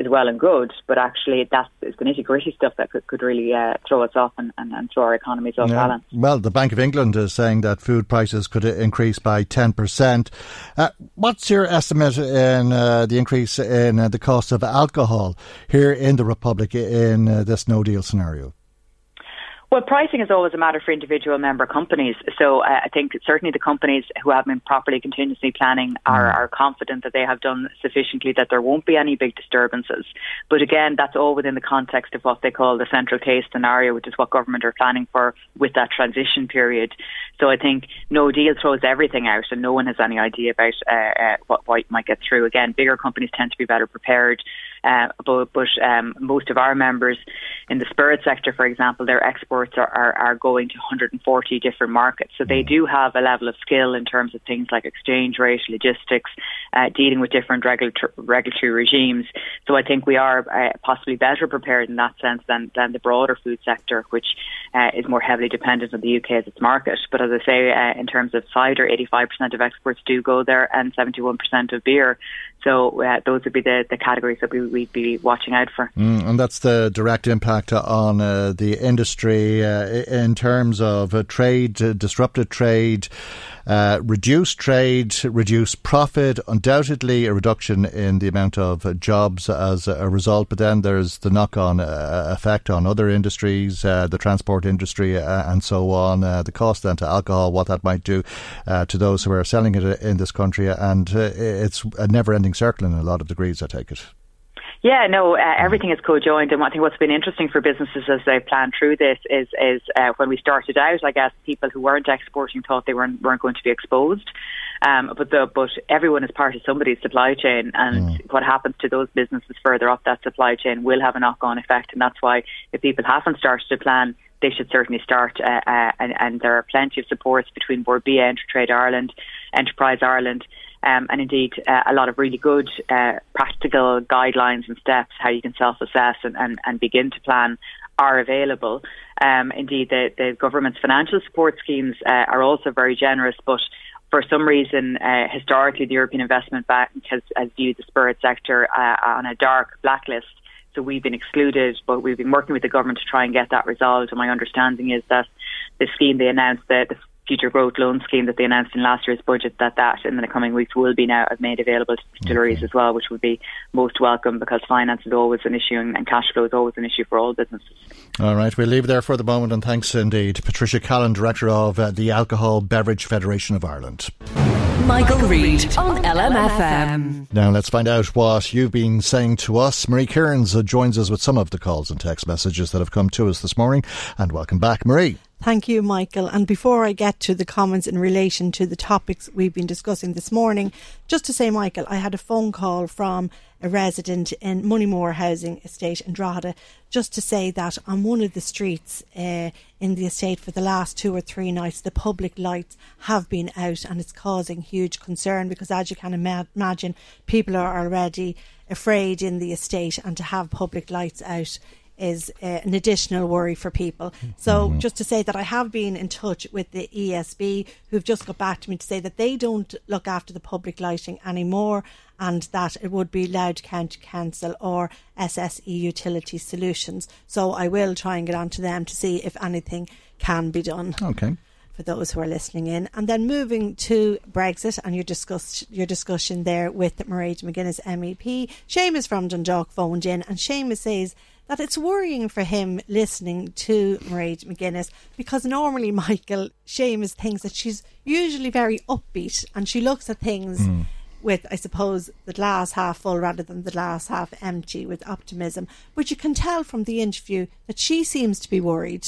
is well and good, but actually that's the nitty gritty stuff that could, could really uh, throw us off and, and, and, throw our economies off yeah. balance. Well, the Bank of England is saying that food prices could increase by 10%. Uh, what's your estimate in uh, the increase in uh, the cost of alcohol here in the Republic in uh, this no deal scenario? Well, pricing is always a matter for individual member companies. So uh, I think certainly the companies who have been properly contingency planning are, mm. are confident that they have done sufficiently that there won't be any big disturbances. But again, that's all within the context of what they call the central case scenario, which is what government are planning for with that transition period. So I think no deal throws everything out, and no one has any idea about uh, uh, what, what might get through. Again, bigger companies tend to be better prepared. Uh, but but um, most of our members in the spirit sector, for example, their exports are, are, are going to 140 different markets. So they mm. do have a level of skill in terms of things like exchange rate, logistics, uh, dealing with different regulator- regulatory regimes. So I think we are uh, possibly better prepared in that sense than, than the broader food sector, which uh, is more heavily dependent on the UK as its market. But as I say, uh, in terms of cider, 85% of exports do go there and 71% of beer. So uh, those would be the, the categories that we, would be watching out for. Mm, and that's the direct impact on uh, the industry uh, in terms of uh, trade, uh, disrupted trade, uh, reduced trade, reduced profit, undoubtedly a reduction in the amount of jobs as a result. But then there's the knock on effect on other industries, the transport industry, and so on. the cost then to alcohol, what that might do to those who are selling it in this country. And it's a never ending circle in a lot of degrees, I take it. Yeah, no, uh, everything is co-joined, and I think what's been interesting for businesses as they plan through this is is uh, when we started out, I guess people who weren't exporting thought they weren't weren't going to be exposed, um, but the but everyone is part of somebody's supply chain, and mm. what happens to those businesses further up that supply chain will have a knock-on effect, and that's why if people haven't started to plan, they should certainly start. Uh, uh, and, and there are plenty of supports between Bord Bia, Intertrade Ireland, Enterprise Ireland um, and indeed uh, a lot of really good uh, practical guidelines and steps how you can self-assess and, and, and begin to plan are available. Um, indeed, the, the government's financial support schemes uh, are also very generous, but for some reason, uh, historically, the European Investment Bank has, has viewed the spirit sector uh, on a dark blacklist. So we've been excluded, but we've been working with the government to try and get that resolved. And my understanding is that the scheme they announced, the, the future growth loan scheme that they announced in last year's budget that that in the coming weeks will be now made available to distilleries okay. as well, which would be most welcome because finance is always an issue and, cash flow is always an issue for all businesses. All right, we'll leave there for the moment and thanks indeed. Patricia Callan, Director of uh, the Alcohol Beverage Federation of Ireland. Michael, Reade on LMFM. Now let's find out what you've been saying to us. Marie Kearns uh, joins us with some of the calls and text messages that have come to us this morning. And welcome back, Marie. Thank you, Michael. And before I get to the comments in relation to the topics we've been discussing this morning, just to say, Michael, I had a phone call from a resident in Moneymore Housing Estate in Drogheda just to say that on one of the streets uh, in the estate for the last two or three nights, the public lights have been out and it's causing huge concern because, as you can ima- imagine, people are already afraid in the estate and to have public lights out is uh, an additional worry for people. So, mm-hmm. just to say that I have been in touch with the ESB, who've just got back to me to say that they don't look after the public lighting anymore and that it would be Louth County Council or SSE Utility Solutions. So, I will try and get on to them to see if anything can be done. Okay for those who are listening in. And then moving to Brexit and your discuss your discussion there with Mairead McGuinness MEP. Seamus from Dundalk phoned in and Seamus says that it's worrying for him listening to Mairead McGuinness because normally, Michael, Seamus thinks that she's usually very upbeat and she looks at things. Mm with, I suppose, the glass half full rather than the glass half empty with optimism. But you can tell from the interview that she seems to be worried.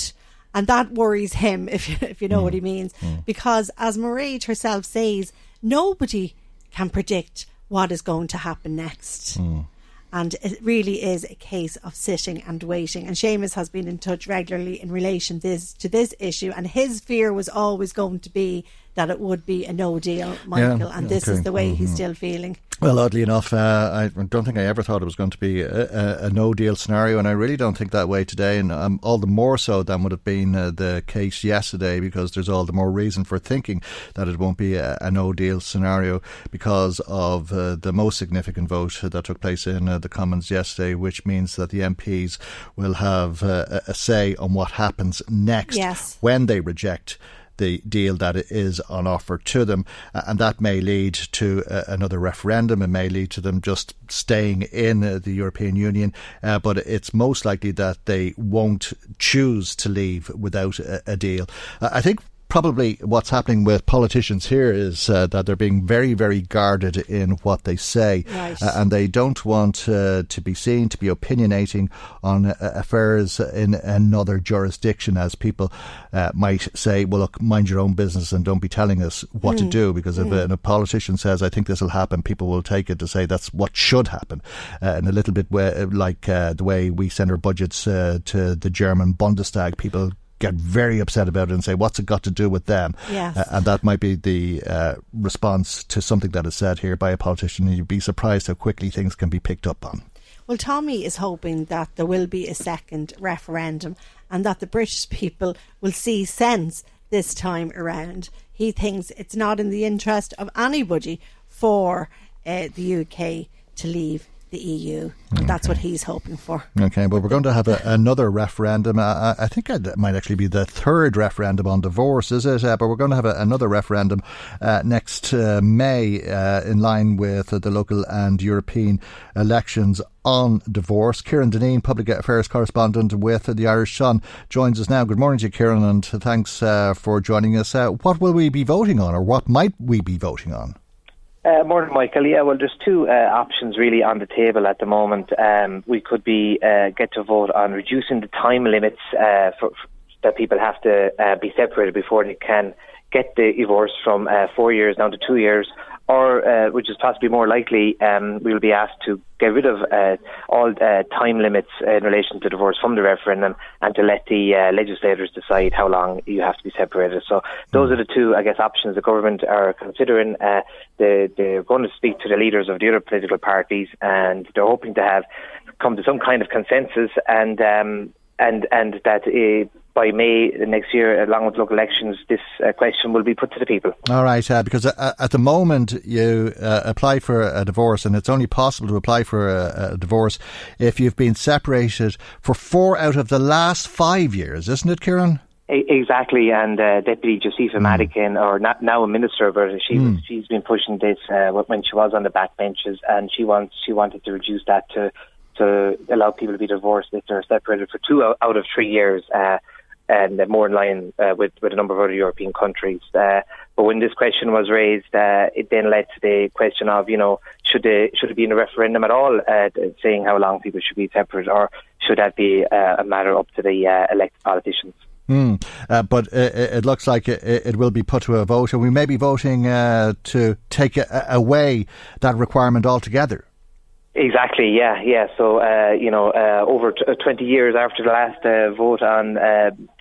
And that worries him, if you, if you know mm. what he means. Mm. Because, as Mairead herself says, nobody can predict what is going to happen next. Mm. And it really is a case of sitting and waiting. And Seamus has been in touch regularly in relation this, to this issue. And his fear was always going to be that it would be a no deal, Michael. Yeah, and this okay. is the way mm-hmm. he's still feeling. Well, oddly enough, uh, I don't think I ever thought it was going to be a, a, a no deal scenario, and I really don't think that way today, and um, all the more so than would have been uh, the case yesterday, because there's all the more reason for thinking that it won't be a, a no deal scenario because of uh, the most significant vote that took place in uh, the Commons yesterday, which means that the MPs will have uh, a say on what happens next yes. when they reject the deal that is on offer to them. And that may lead to uh, another referendum. It may lead to them just staying in uh, the European Union. Uh, but it's most likely that they won't choose to leave without a, a deal. I think probably what's happening with politicians here is uh, that they're being very, very guarded in what they say, right. uh, and they don't want uh, to be seen to be opinionating on uh, affairs in another jurisdiction, as people uh, might say, "Well, look, mind your own business and don't be telling us what mm. to do." Because if mm. a, a, politician says, "I think this will happen," people will take it to say that's what should happen, uh, and a little bit way, like the way we send our budgets to the German Bundestag, people get very upset about it and say, what's it got to do with them? Yes. Uh, and that might be the uh, response to something that is said here by a politician. And you'd be surprised how quickly things can be picked up on. Well, Tommy is hoping that there will be a second referendum and that the British people will see sense this time around. He thinks it's not in the interest of anybody for uh, the UK to leave the EU. Okay. That's what he's hoping for. Okay, well, we're going to have a, another referendum. Uh, I think it might actually be the third referendum on divorce, is it? Uh, but we're going to have a, another referendum uh, next uh, May uh, in line with the local and European elections on divorce. Kieran Deneen, public affairs correspondent with the Irish Sun, joins us now. Good morning to you, Kieran, and thanks uh, for joining us. what will we be voting on, or what might we be voting on? Uh, morning, Michael. Yeah, well, there's two uh, options really on the table at the moment. Um, we could be uh, get to vote on reducing the time limits uh, for, for, that people have to uh, be separated before they can get the divorce from uh, four years down to two years, or uh, which is possibly more likely, um, we will be asked to get rid of uh, all uh, time limits in relation to divorce from the referendum and to let the uh, legislators decide how long you have to be separated. So those are the two, I guess, options the government are considering. Uh, they, they're going to speak to the leaders of the other political parties and they're hoping to have come to some kind of consensus and um, and and that uh, by May next year, along with local elections, this uh, question will be put to the people. All right, uh, because uh, at the moment you uh, apply for a divorce, and it's only possible to apply for a, a, divorce if you've been separated for four out of the last five years, isn't it, Kieran? Exactly, and uh, Deputy Josepha mm. Madigan, or not, now a minister, but she mm. she's been pushing this uh, when she was on the backbenches, and she wants she wanted to reduce that to to allow people to be divorced if they're separated for two out of three years. Uh, and more in line uh, with, with a number of other European countries. Uh, but when this question was raised, uh, it then led to the question of, you know, should they, should it be in a referendum at all, uh, saying how long people should be separate, or should that be uh, a matter up to the uh, elected politicians? Mm, uh, but it, it, looks like it, it, will be put to a vote, and we may be voting uh, to take a, away that requirement altogether. Exactly. Yeah. Yeah. So uh, you know, uh, over t- twenty years after the last uh, vote on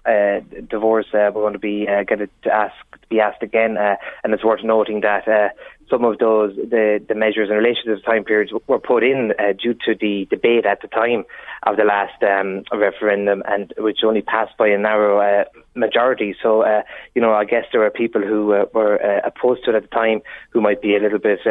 uh, uh, divorce, we're going to be uh, get it asked be asked again, uh, and it's worth noting that uh, some of those the the measures in relation to the time periods were put in uh, due to the debate at the time of the last um, referendum, and which only passed by a narrow uh, majority. So uh, you know, I guess there are people who were opposed to it at the time who might be a little bit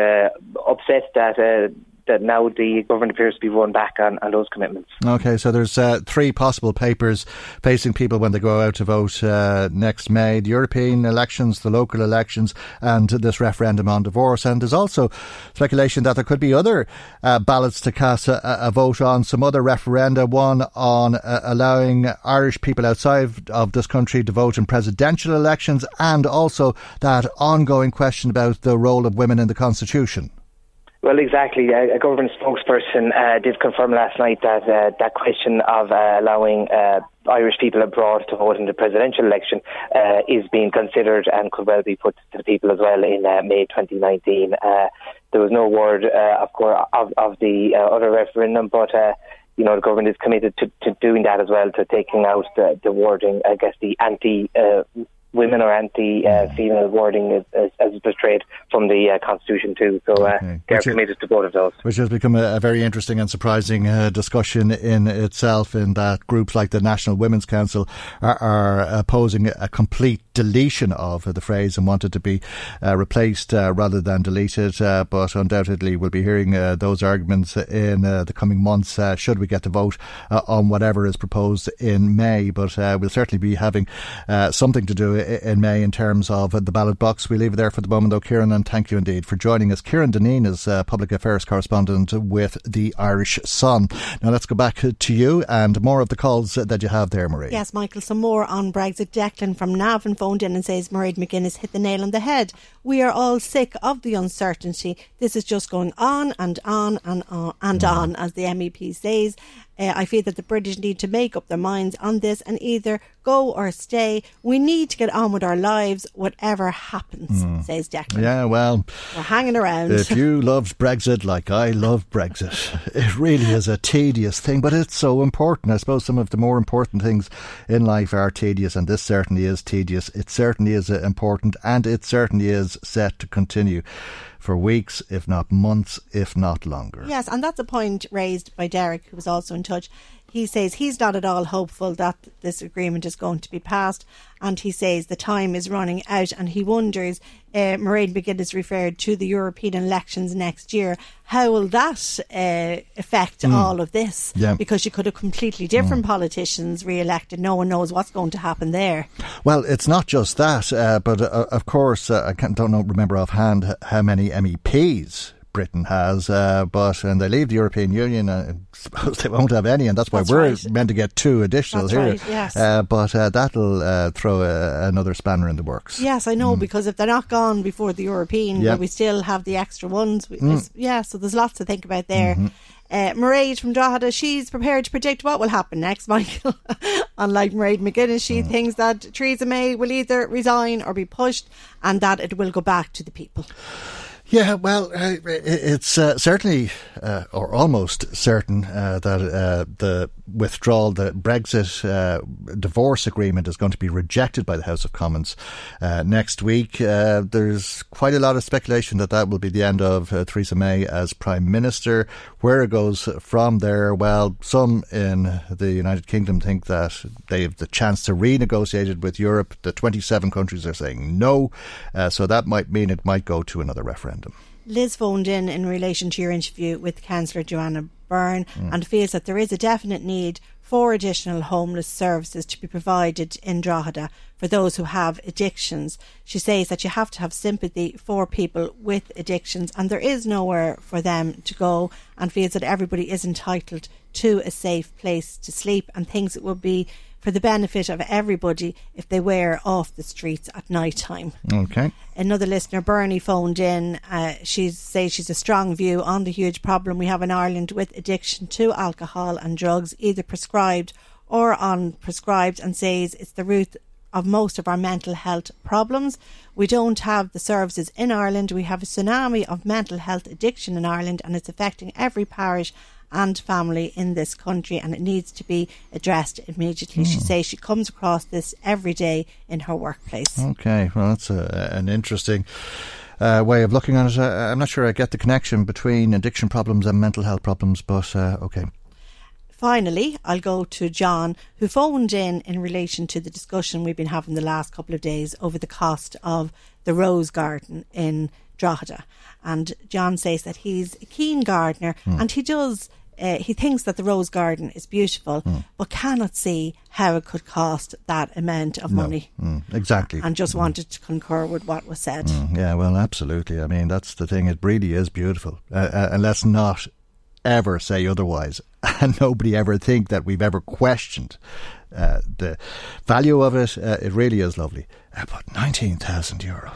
upset that that now the government appears to be run back on, on those commitments. Okay, so there's uh, three possible papers facing people when they go out to vote uh, next May: the European elections, the local elections, and this referendum on divorce. And there's also speculation that there could be other uh, ballots to cast a, a, vote on, some other referenda, one on uh, allowing Irish people outside of this country to vote in presidential elections, and also that ongoing question about the role of women in the constitution. Well, exactly. A, a government spokesperson uh, did confirm last night that uh, that question of uh, allowing uh, Irish people abroad to vote in the presidential election uh, is being considered and could well be put to the people as well in uh, May 2019. there was no word, of course, of, of the other referendum, but you know, the government is committed to, to doing that as well, to taking out the, the wording, I guess, the anti uh, women or anti-female uh, wording as, as portrayed from the uh, Constitution too. So uh, okay. they're committed to both of those. Which has become a, a very interesting and surprising uh, discussion in itself in that groups like the National Women's Council are, are opposing a complete deletion of the phrase and wanted to be uh, replaced uh, rather than deleted. but undoubtedly we'll be hearing those arguments in the coming months should we get to vote on whatever is proposed in May. But we'll certainly be having something to do in May in terms of the ballot box. We leave it there for the moment, though, Kieran, and thank you indeed for joining us. Kieran Deneen is uh, public affairs correspondent with the Irish Sun. Now let's go back to you and more of the calls that you have there, Marie. Yes, Michael, some more on Brexit. Declan from Navan phoned in and says Mairead McGuinness hit the nail on the head. We are all sick of the uncertainty. This is just going on and on and on and mm. on, as the MEP says. Uh, I feel that the British need to make up their minds on this and either go or stay. We need to get on with our lives, whatever happens, mm. says Declan. Yeah, well, we're hanging around. If you loved Brexit like I love Brexit, it really is a tedious thing, but it's so important. I suppose some of the more important things in life are tedious, and this certainly is tedious. It certainly is important, and it certainly is set to continue for weeks, if not months, if not longer. Yes, and that's a point raised by Derek, who was also in touch he says he's not at all hopeful that this agreement is going to be passed, and he says the time is running out, and he wonders. Uh, Mairead McGuinness referred to the European elections next year. How will that uh, affect mm. all of this? Yeah. Because you could have completely different mm. politicians re-elected. No one knows what's going to happen there. Well, it's not just that, uh, but uh, of course, uh, I don't know, remember offhand how many MEPs Britain has, uh, but and they leave the European Union, uh, suppose they won't have any, and that's why that's we're right. meant to get two additional that's here. Right, yes. Uh, but uh, that'll uh, throw a, another spanner in the works. Yes, I know mm. because if they're not gone before the European, yep. we still have the extra ones. Mm. Yeah, so there's lots to think about there. Mm-hmm. Uh, Mairead from Drogheda, she's prepared to predict what will happen next, Michael. Unlike Mairead McGuinness, she mm. thinks that Theresa May will either resign or be pushed and that it will go back to the people. Yeah, well, uh, it's uh, certainly, uh, or almost certain, uh, that uh, the withdrawal, the Brexit uh, divorce agreement is going to be rejected by the House of Commons next week. there's quite a lot of speculation that that will be the end of Theresa May as Prime Minister. Where it goes from there, well, some in the United Kingdom think that they have the chance to renegotiate it with Europe. The 27 countries are saying no, so that might mean it might go to another referendum referendum. Liz phoned in in relation to your interview with Councillor Joanna Byrne mm. and feels that there is a definite need for additional homeless services to be provided in Drogheda for those who have addictions. She says that you have to have sympathy for people with addictions and there is nowhere for them to go and feels that everybody is entitled to a safe place to sleep and thinks it would be for the benefit of everybody if they were off the streets at night time. Okay. Another listener, Bernie, phoned in. Uh, she says she's a strong view on the huge problem we have in Ireland with addiction to alcohol and drugs, either prescribed or unprescribed, and says it's the root of most of our mental health problems. We don't have the services in Ireland. We have a tsunami of mental health addiction in Ireland, and it's affecting every parish and family in this country, and it needs to be addressed immediately. Mm. She hmm. says she comes across this every day in her workplace. Okay, well, that's a, an interesting. Uh, way of looking at it. Uh, I'm not sure I get the connection between addiction problems and mental health problems, but uh, okay. Finally, I'll go to John, who phoned in in relation to the discussion we've been having the last couple of days over the cost of the Rose Garden in Drogheda. And John says that he's a keen gardener Hmm. and he does. Uh, he thinks that the rose garden is beautiful, Hmm. but cannot see how it could cost that amount of No. money. Mm, exactly. And just wanted to concur with what was said. Mm, yeah, well, absolutely. I mean, that's the thing. It really is beautiful. Uh, uh, and let's not ever say otherwise. And nobody ever think that we've ever questioned uh, the value of it. Uh, it really is lovely. Uh, but 19,000 euro.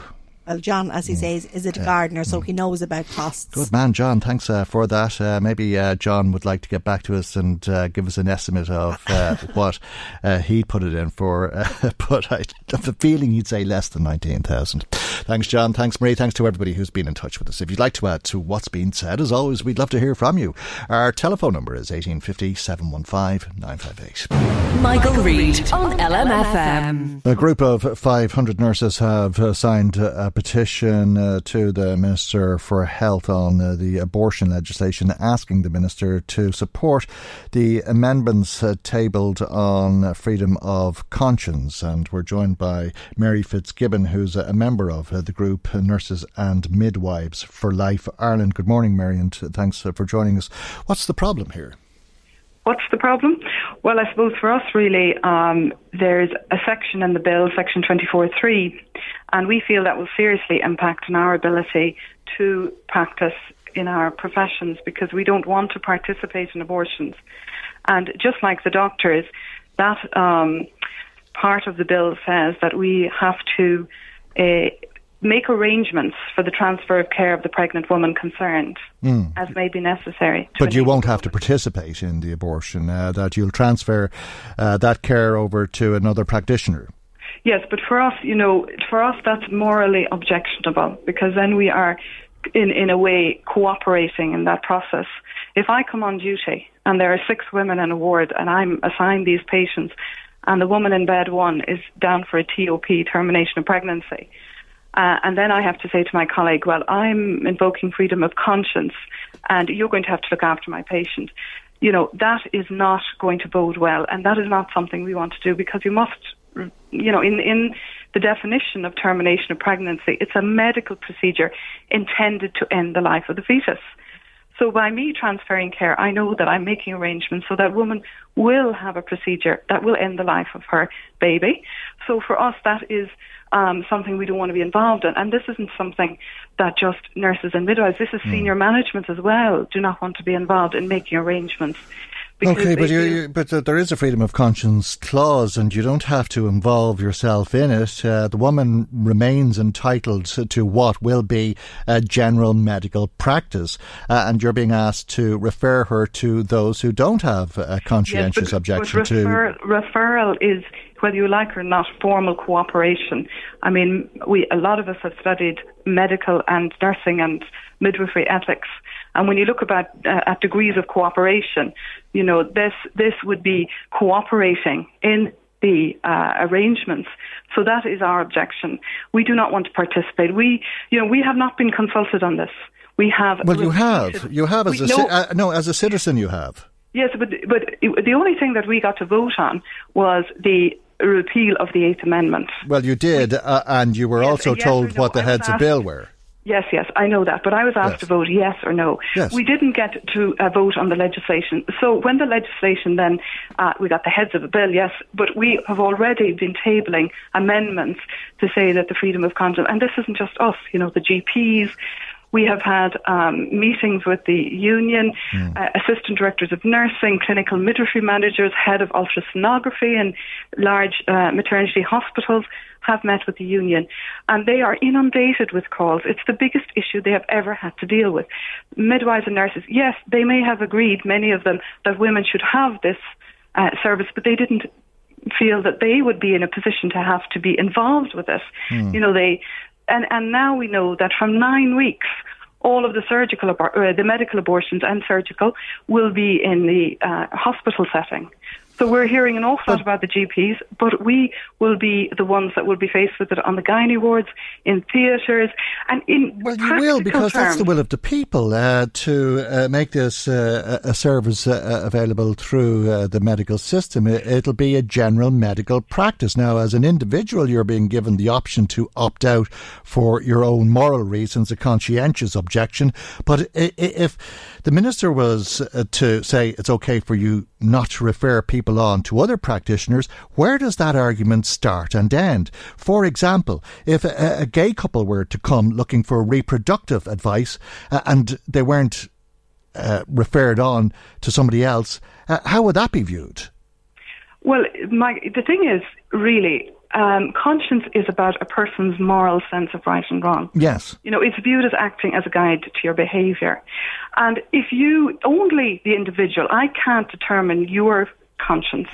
Well, John, as he says, is a gardener, so he knows about costs. Good man, John. Thanks uh, for that. Uh, maybe uh, John would like to get back to us and uh, give us an estimate of uh, what uh, he'd put it in for. Uh, but I have a feeling he'd say less than 19,000. Thanks, John. Thanks, Marie. Thanks to everybody who's been in touch with us. If you'd like to add to what's been said, as always, we'd love to hear from you. Our telephone number is 1850 715 958. Michael Reade on LMFM. A group of 500 nurses have uh, signed a petition uh, to the Minister for Health on uh, the abortion legislation, asking the Minister to support the amendments uh, tabled on freedom of conscience. And we're joined by Mary Fitzgibbon, who's a member of uh, the group Nurses and Midwives for Life Ireland. Good morning, Mary, and thanks uh, for joining us. What's the problem here? What's the problem? Well, I suppose for us, really, um, there's a section in the bill, Section 24.3, and we feel that will seriously impact on our ability to practice in our professions because we don't want to participate in abortions. And just like the doctors, that um, part of the bill says that we have to uh, make arrangements for the transfer of care of the pregnant woman concerned Mm. as may be necessary. But you won't have to participate in the abortion, uh, that you'll transfer uh, that care over to another practitioner. Yes, but for us, you know, for us that's morally objectionable because then we are, in in a way, cooperating in that process. If I come on duty and there are six women in a ward and I'm assigned these patients, and the woman in bed one is down for a TOP, termination of pregnancy, uh, and then I have to say to my colleague, well, I'm invoking freedom of conscience, and you're going to have to look after my patient. You know, that is not going to bode well, and that is not something we want to do because you must, you know, in, in the definition of termination of pregnancy, it's a medical procedure intended to end the life of the fetus. So by me transferring care, I know that I'm making arrangements so that woman will have a procedure that will end the life of her baby. So for us, that is um, something we don't want to be involved in. And this isn't something that just nurses and midwives, this is senior management as well, do not want to be involved in making arrangements. Okay, but you, you, but uh, there is a freedom of conscience clause, and you don't have to involve yourself in it. Uh, the woman remains entitled to, what will be a general medical practice, uh, and you're being asked to refer her to those who don't have a conscientious Yes, but, objection but to. referral is whether you like or not formal cooperation. I mean, we a lot of us have studied medical and nursing and midwifery ethics, and when you look about uh, at degrees of cooperation, you know this this would be cooperating in the uh, arrangements. So that is our objection. We do not want to participate. We, you know, we have not been consulted on this. We have. Well, you have. You have as We- a no, uh, no, as a citizen, you have. Yes, but but the only thing that we got to vote on was the repeal of the Eighth Amendment. Well, you did, uh, and you were also yes told no. what the I heads of bill were. Yes, yes, I know that, but I was asked Yes. to vote yes or no. Yes. We didn't get to uh, vote on the legislation. So when the legislation then, uh, we got the heads of the bill, yes, but we have already been tabling amendments to say that the freedom of conscience, and this isn't just us, you know, the GPs, we have had um, meetings with the union, uh, assistant directors of nursing, clinical midwifery managers, head of ultrasonography and large uh, maternity hospitals have met with the union and they are inundated with calls. It's the biggest issue they have ever had to deal with. Midwives and nurses, yes, they may have agreed, many of them, that women should have this uh, service, but they didn't feel that they would be in a position to have to be involved with it. You know, they and and now we know that from nine weeks, all of the surgical, abor- uh, the medical abortions and surgical will be in the uh, hospital setting. So we're hearing an awful lot about the GPs, but we will be the ones that will be faced with it on the gynae wards, in theatres, and in well, you will because terms. that's the will of the people uh, to uh, make this uh, a service uh, available through uh, the medical system. It, will be a general medical practice. Now, as an individual, you're being given the option to opt out for your own moral reasons, a conscientious objection. But if the minister was uh, to say it's okay for you not to refer people on to other practitioners, where does that argument start and end? For example, if a, a gay couple were to come looking for reproductive advice uh, and they weren't uh, referred on to somebody else, uh, how would that be viewed? Well, my, the thing is, really, um, conscience is about a person's moral sense of right and wrong. Yes. You know, it's viewed as acting as a guide to your behaviour. And if you, only the individual, I can't determine your conscience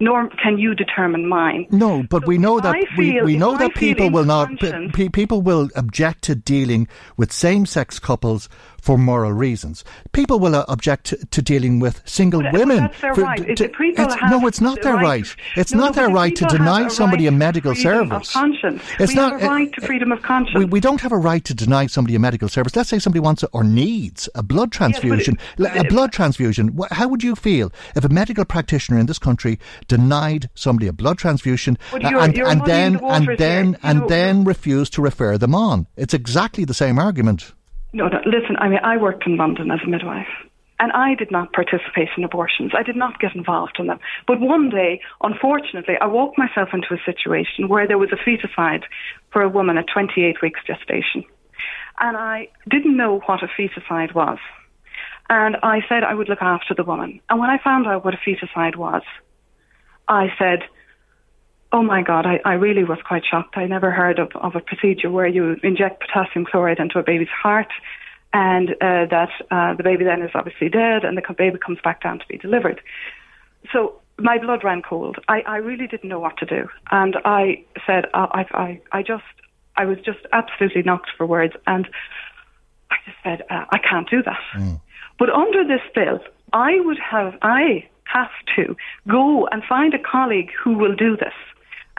nor can you determine mine. No, but so we know that feel, we, we know that people will not p- people will object to dealing with same-sex couples for moral reasons. People will uh, object to, to, dealing with single but, women. But that's their for, right. To, it's, no, it's not their right. right. It's no, not their right to deny somebody right a medical service. Conscience. It's we not have a right to freedom of conscience. We, we, don't have a right to deny somebody a medical service. Let's say somebody wants or needs a blood transfusion. Yes, a blood transfusion. How would you feel if a medical practitioner in this country denied somebody a blood transfusion you're, and, you're and then the and then and know, then refused to refer them on? It's exactly the same argument. No, no, listen, I mean, I worked in London as a midwife. And I did not participate in abortions. I did not get involved in them. But one day, unfortunately, I walked myself into a situation where there was a feticide for a woman at 28 weeks gestation. And I didn't know what a feticide was. And I said I would look after the woman. And when I found out what a feticide was, I said, Oh my God, I, I really was quite shocked. I never heard of, of a procedure where you inject potassium chloride into a baby's heart and uh, that uh, the baby then is obviously dead and the baby comes back down to be delivered. So my blood ran cold. I, I really didn't know what to do. And I said, uh, I, I, I just, I was just absolutely knocked for words. And I just said, uh, I can't do that. Mm. But under this bill, I would have, I have to go and find a colleague who will do this.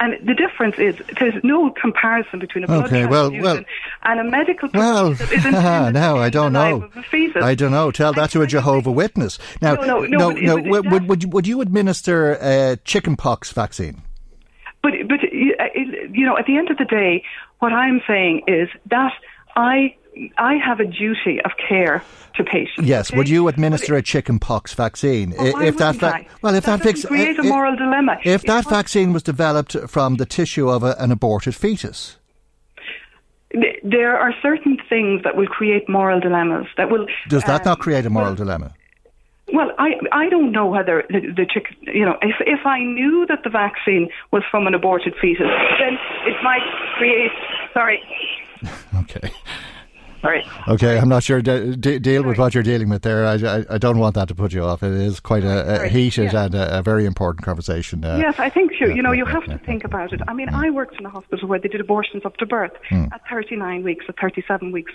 And the difference is there's no comparison between a blood okay, well, well, and a medical well, now I don't know. I don't know. Tell that to a Jehovah Witness. Now, no, no, no. no, no would, would, would, would you administer a chickenpox vaccine? But but uh, you know, at the end of the day, what I'm saying is that I I have a duty of care to patients. Yes, okay? would you administer a chickenpox vaccine well, if that va- well if that, that, create a moral dilemma? If that vaccine was developed from the tissue of a, an aborted fetus? There are certain things that will create moral dilemmas. That will. Does that um, not create a moral well, dilemma? Well, I I don't know whether the, the chick, you know, if if I knew that the vaccine was from an aborted fetus, then it might create. Sorry. okay. Sorry. Okay, I'm not sure. De- de- deal with what you're dealing with there. I, I, I, don't want that to put you off. It is quite a, a heated yeah. and a, a, very important conversation. Uh, yes, I think you. You know, you have to think about it. I mean, mm. I worked in a hospital where they did abortions up to birth mm. at 39 weeks, at 37 weeks,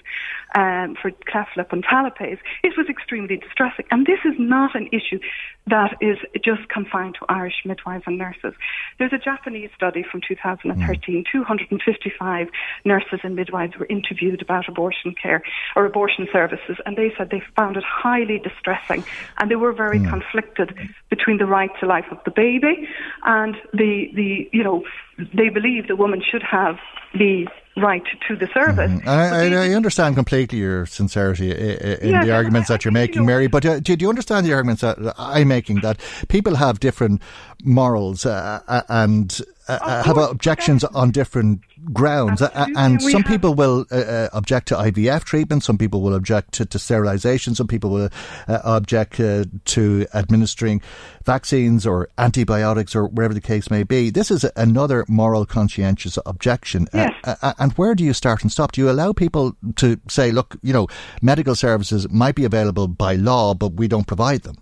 um, for cleft lip and talipes. It was extremely distressing, and this is not an issue that is just confined to Irish midwives and nurses. There's a Japanese study from 2013. Mm. 255 nurses and midwives were interviewed about abortion care or abortion services, and they said they found it highly distressing, and they were very mm. conflicted between the right to life of the baby and the the you know they believe the woman should have the right to the service. Mm-hmm. I, I, I, understand completely your sincerity in yes, the arguments that you're making, you know, Mary. But uh, do, do, you understand the arguments that I'm making that people have different morals uh, uh and uh, have objections on different grounds, and some people will uh, uh, object to IVF treatment, some people will object to, to sterilisation, some people will uh, object uh, to administering vaccines or antibiotics or whatever the case may be. This is another moral conscientious objection. Yes. and where do you start and stop? Do you allow people to say, look, you know, medical services might be available by law, but we don't provide them?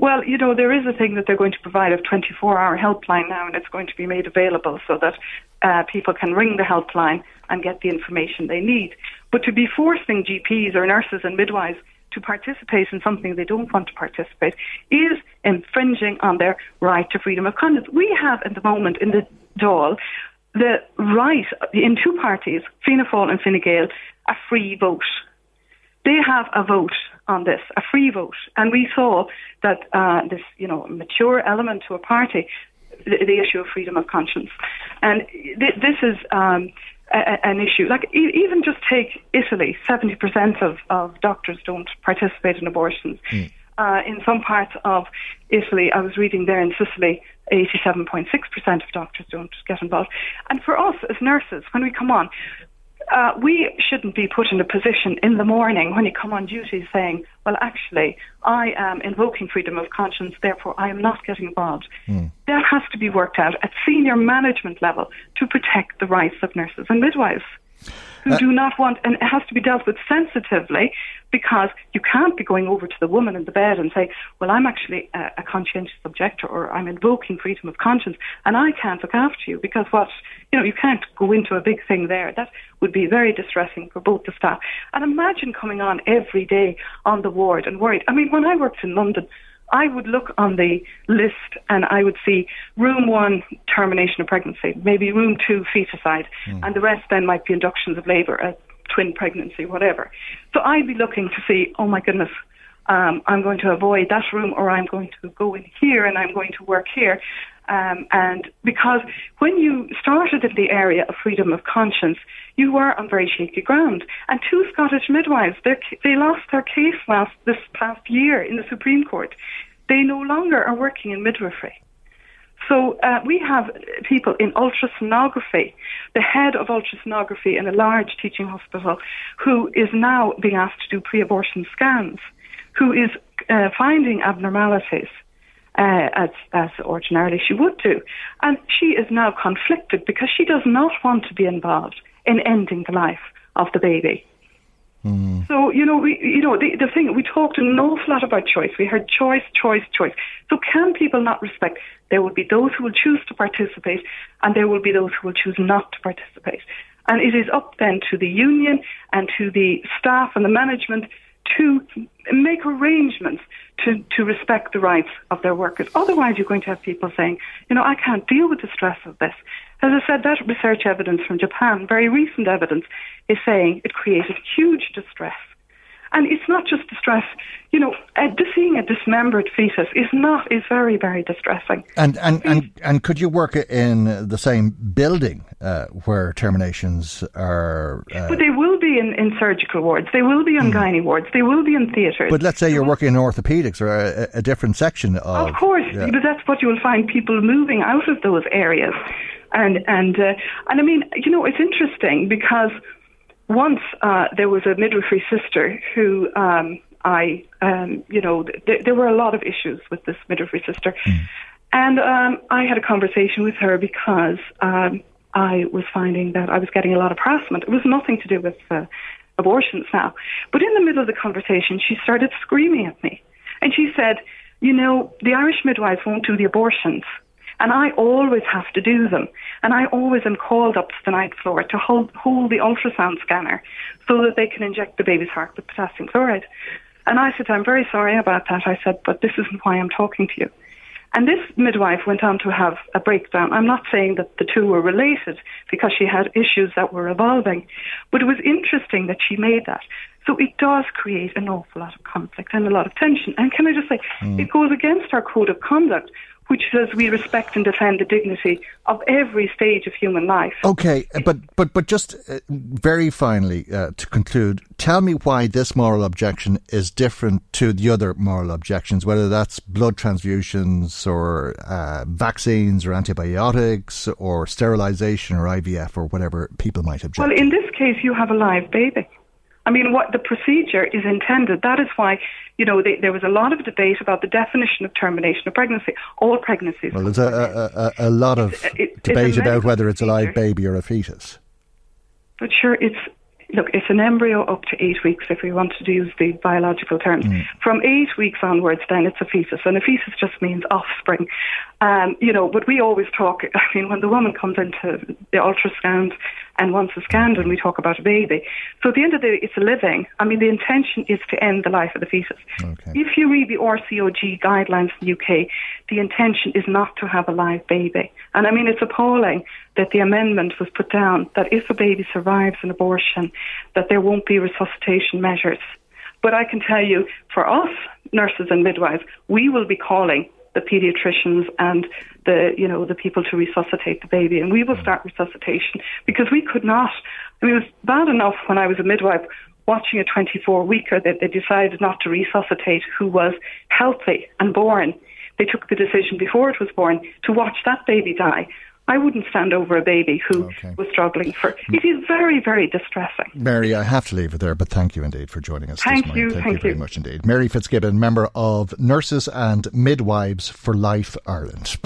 Well, you know, there is a thing that they're going to provide a 24 hour helpline now, and it's going to be made available so that uh, people can ring the helpline and get the information they need. But to be forcing GPs or nurses and midwives to participate in something they don't want to participate is infringing on their right to freedom of conscience. We have at the moment in the Dáil the right in two parties, Fianna Fáil and Fine Gael, a free vote. They have a vote on this, a free vote, and we saw that uh, this, you know, mature element to a party, the, the issue of freedom of conscience, and th- this is. Um, a, an issue. Like e- even just take Italy, seventy percent of, of doctors don't participate in abortions. Mm. Uh, in some parts of Italy, I was reading there in Sicily, 87.6% of doctors don't get involved. And for us as nurses, when we come on, uh, we shouldn't be put in a position in the morning when you come on duty saying, well, actually, I am invoking freedom of conscience, therefore I am not getting involved. Mm. That has to be worked out at senior management level to protect the rights of nurses and midwives who uh, do not want, and it has to be dealt with sensitively because you can't be going over to the woman in the bed and say, well, I'm actually a, a conscientious objector or I'm invoking freedom of conscience and I can't look after you because what, you know, you can't go into a big thing there. That would be very distressing for both the staff. And imagine coming on every day on the ward and worried. I mean, when I worked in London, I would look on the list and I would see room one termination of pregnancy, maybe room two feticide, mm. and the rest then might be inductions of labour, a twin pregnancy, whatever. So I'd be looking to see, oh my goodness, um, I'm going to avoid that room or I'm going to go in here and I'm going to work here. Um, and because when you started in the area of freedom of conscience, you were on very shaky ground. And two Scottish midwives, they lost their case last this past year in the Supreme Court. They no longer are working in midwifery. So uh, we have people in ultrasonography, the head of ultrasonography in a large teaching hospital, who is now being asked to do pre-abortion scans, who is uh, finding abnormalities uh, as, as ordinarily she would do. And she is now conflicted because she does not want to be involved in ending the life of the baby. Mm. So you know, we you know the the thing we talked an awful lot about choice. We heard choice, choice, choice. So can people not respect? There will be those who will choose to participate, and there will be those who will choose not to participate. And it is up then to the union and to the staff and the management to make arrangements to, to respect the rights of their workers. Otherwise, you're going to have people saying, you know, I can't deal with the stress of this. As I said, that research evidence from Japan, very recent evidence, is saying it created huge distress and it's not just distress. You know, uh, seeing a dismembered fetus is not is very very distressing. And and and, and could you work in the same building uh, where terminations are? Uh, but they will be in, in surgical wards. They will be in mm. gynae wards. They will be in theatres. But let's say you're working in orthopedics or a, a different section of. Of course, yeah. but that's what you will find people moving out of those areas, and and uh, and I mean, you know, it's interesting because once uh, there was a midwifery sister who um, I, um, you know, th- there were a lot of issues with this midwifery sister. Mm. And um, I had a conversation with her because um, I was finding that I was getting a lot of harassment. It was nothing to do with uh, abortions now. But in the middle of the conversation, she started screaming at me. And she said, You know, the Irish midwives won't do the abortions. And I always have to do them. And I always am called up to the night floor to hold, hold the ultrasound scanner so that they can inject the baby's heart with potassium chloride. And I said, I'm very sorry about that. I said, but this isn't why I'm talking to you. And this midwife went on to have a breakdown. I'm not saying that the two were related because she had issues that were evolving, but it was interesting that she made that. So it does create an awful lot of conflict and a lot of tension. And can I just say, mm. it goes against our code of conduct, which says we respect and defend the dignity of every stage of human life. Okay, but but but just uh, very finally uh, to conclude, tell me why this moral objection is different to the other moral objections, whether that's blood transfusions or uh, vaccines or antibiotics or sterilisation or IVF or whatever people might object. Well, in this case, you have a live baby. I mean, what the procedure is intended. That is why, you know, they, there was a lot of debate about the definition of termination of pregnancy. All pregnancies. Well, there's a, a, a, lot of it, debate about whether it's a live baby or a fetus. But sure, it's look, it's an embryo up to eight weeks, if we want to use the biological terms. Mm. From eight weeks onwards, then it's a fetus, and a fetus just means offspring. Um, you know, but we always talk. I mean, when the woman comes into the ultrasound, and once it's scanned when we talk about a baby. So at the end of the day, it's a living. I mean, the intention is to end the life of the fetus. Okay. If you read the RCOG guidelines in the UK, the intention is not to have a live baby. And I mean, it's appalling that the amendment was put down that if a baby survives an abortion, that there won't be resuscitation measures. But I can tell you, for us, nurses and midwives, we will be calling the paediatricians and the you know the people to resuscitate the baby, and we will start resuscitation because we could not. I mean, it was bad enough when I was a midwife watching a 24 weeker that they decided not to resuscitate who was healthy and born. They took the decision before it was born to watch that baby die. I wouldn't stand over a baby who okay. was struggling for. It is very, very distressing. Mary, I have to leave it there, but thank you indeed for joining us. Thank you, thank, thank you very much indeed. Mary Fitzgibbon, member of Nurses and Midwives for Life Ireland.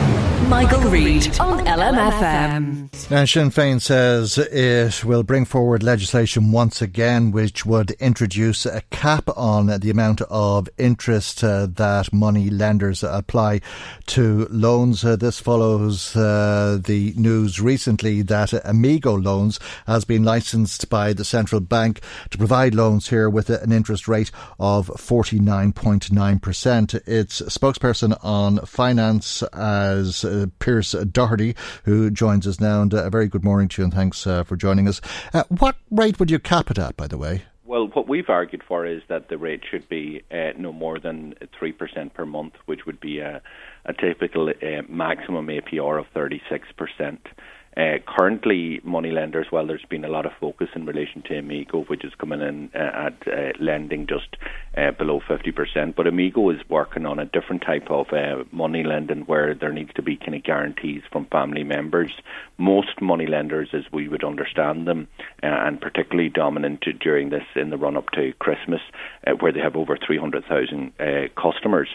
Michael, Reade on LMFM. Now, Sinn Féin says it will bring forward legislation once again which would introduce a cap on the amount of interest uh, that money lenders apply to loans. Uh, this follows uh, the the news recently that Amigo Loans has been licensed by the central bank to provide loans here with an interest rate of 49.9%. Its spokesperson on finance as uh, Pearse Doherty, who joins us now. And uh, a very good morning to you and thanks uh, for joining us. Uh, what rate would you cap it at, by the way? Well, what we've argued for is that the rate should be uh, no more than 3% per month, which would be a, a typical uh, maximum APR of 36%. Uh, currently, money lenders, well, there's been a lot of focus in relation to Amigo, which is coming in uh, at uh, lending just uh, below 50%. But Amigo is working on a different type of uh, money lending where there needs to be kind of guarantees from family members. Most money lenders, as we would understand them, uh, and particularly dominant during this in the run up to Christmas, where they have over 300,000 customers,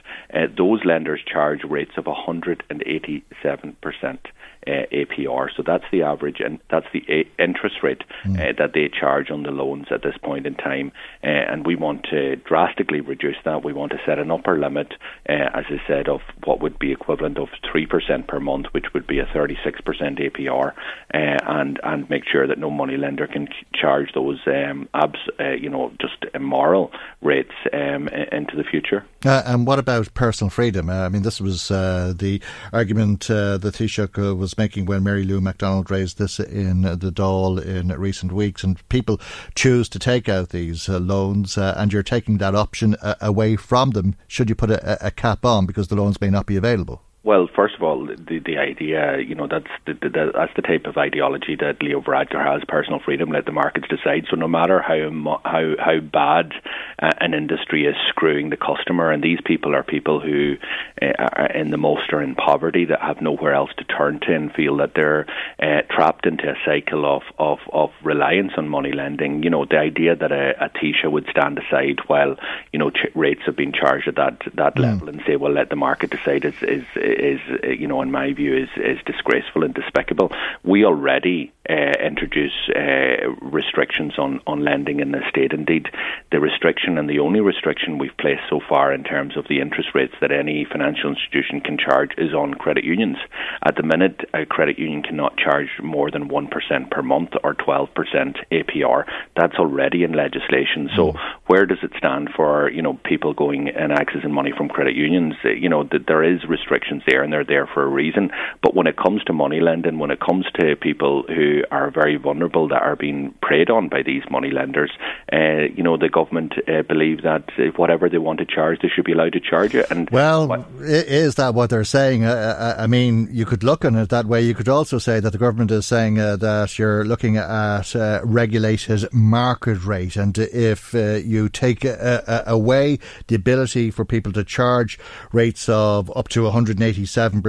those lenders charge rates of 187% uh, APR. So that's the average, and that's the a- interest rate mm. uh, that they charge on the loans at this point in time. Uh, and we want to drastically reduce that. We want to set an upper limit, uh, as I said, of what would be equivalent of three percent per month, which would be a thirty-six percent APR, uh, and and make sure that no money lender can charge those um, abs, uh, you know, just immoral rates um, into the future. and what about personal freedom? I mean, this was the argument that Taoiseach was making when Mary Lou McDonald raised this in the Dáil in recent weeks. And people choose to take out these uh, loans, uh, and you're taking that option uh, away from them should you put a, a cap on because the loans may not be available. Well, first of all, the the idea, you know, that's the, the, that's the type of ideology that Leo Varadkar has: personal freedom, let the markets decide. So, no matter how how how bad uh, an industry is screwing the customer, and these people are people who uh, are in the most are in poverty that have nowhere else to turn to, and feel that they're uh, trapped into a cycle of, of of reliance on money lending. You know, the idea that a, a Taoiseach would stand aside while you know ch- rates have been charged at that that mm. level and say, well, let the market decide is is is, uh, you know, in my view, is, is disgraceful and despicable. We already uh, introduce uh, restrictions on, on lending in the state. Indeed, the restriction and the only restriction we've placed so far in terms of the interest rates that any financial institution can charge is on credit unions. At the minute, a credit union cannot charge more than 1% per month or 12% APR. That's already in legislation. So mm. where does it stand for, you know, people going and accessing money from credit unions? Uh, you know, that there is restrictions there and they're there for a reason. But when it comes to money lending, when it comes to people who are very vulnerable that are being preyed on by these money lenders. Uh, you know, the government uh, believe that whatever they want to charge, they should be allowed to charge it. And well, what, is that what they're saying? Uh, uh, I mean, you could look at it that way. You could also say that the government is saying uh, that you're looking at uh, regulated market rate, and if you take away the ability for people to charge rates of up to 187%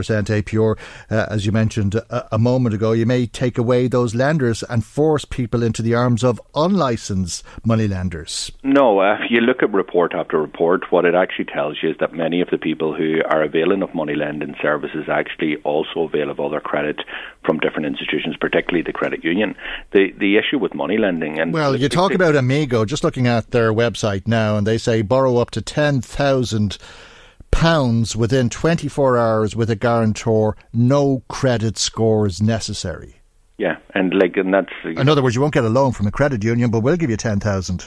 APR, as you mentioned a, a moment ago, you may take away those lenders and force people into the arms of unlicensed money lenders? No, uh, if you look at report after report, what it actually tells you is that many of the people who are availing of money lending services actually also avail of other credit from different institutions, particularly the credit union. The the issue with money lending and well, you talk about Amigo. Just looking at their website now, and they say borrow up to ten thousand pounds within 24 hours with a guarantor, no credit scores necessary. Yeah, and like, and that's. In other words, you won't get a loan from a credit union, but we'll give you ten thousand.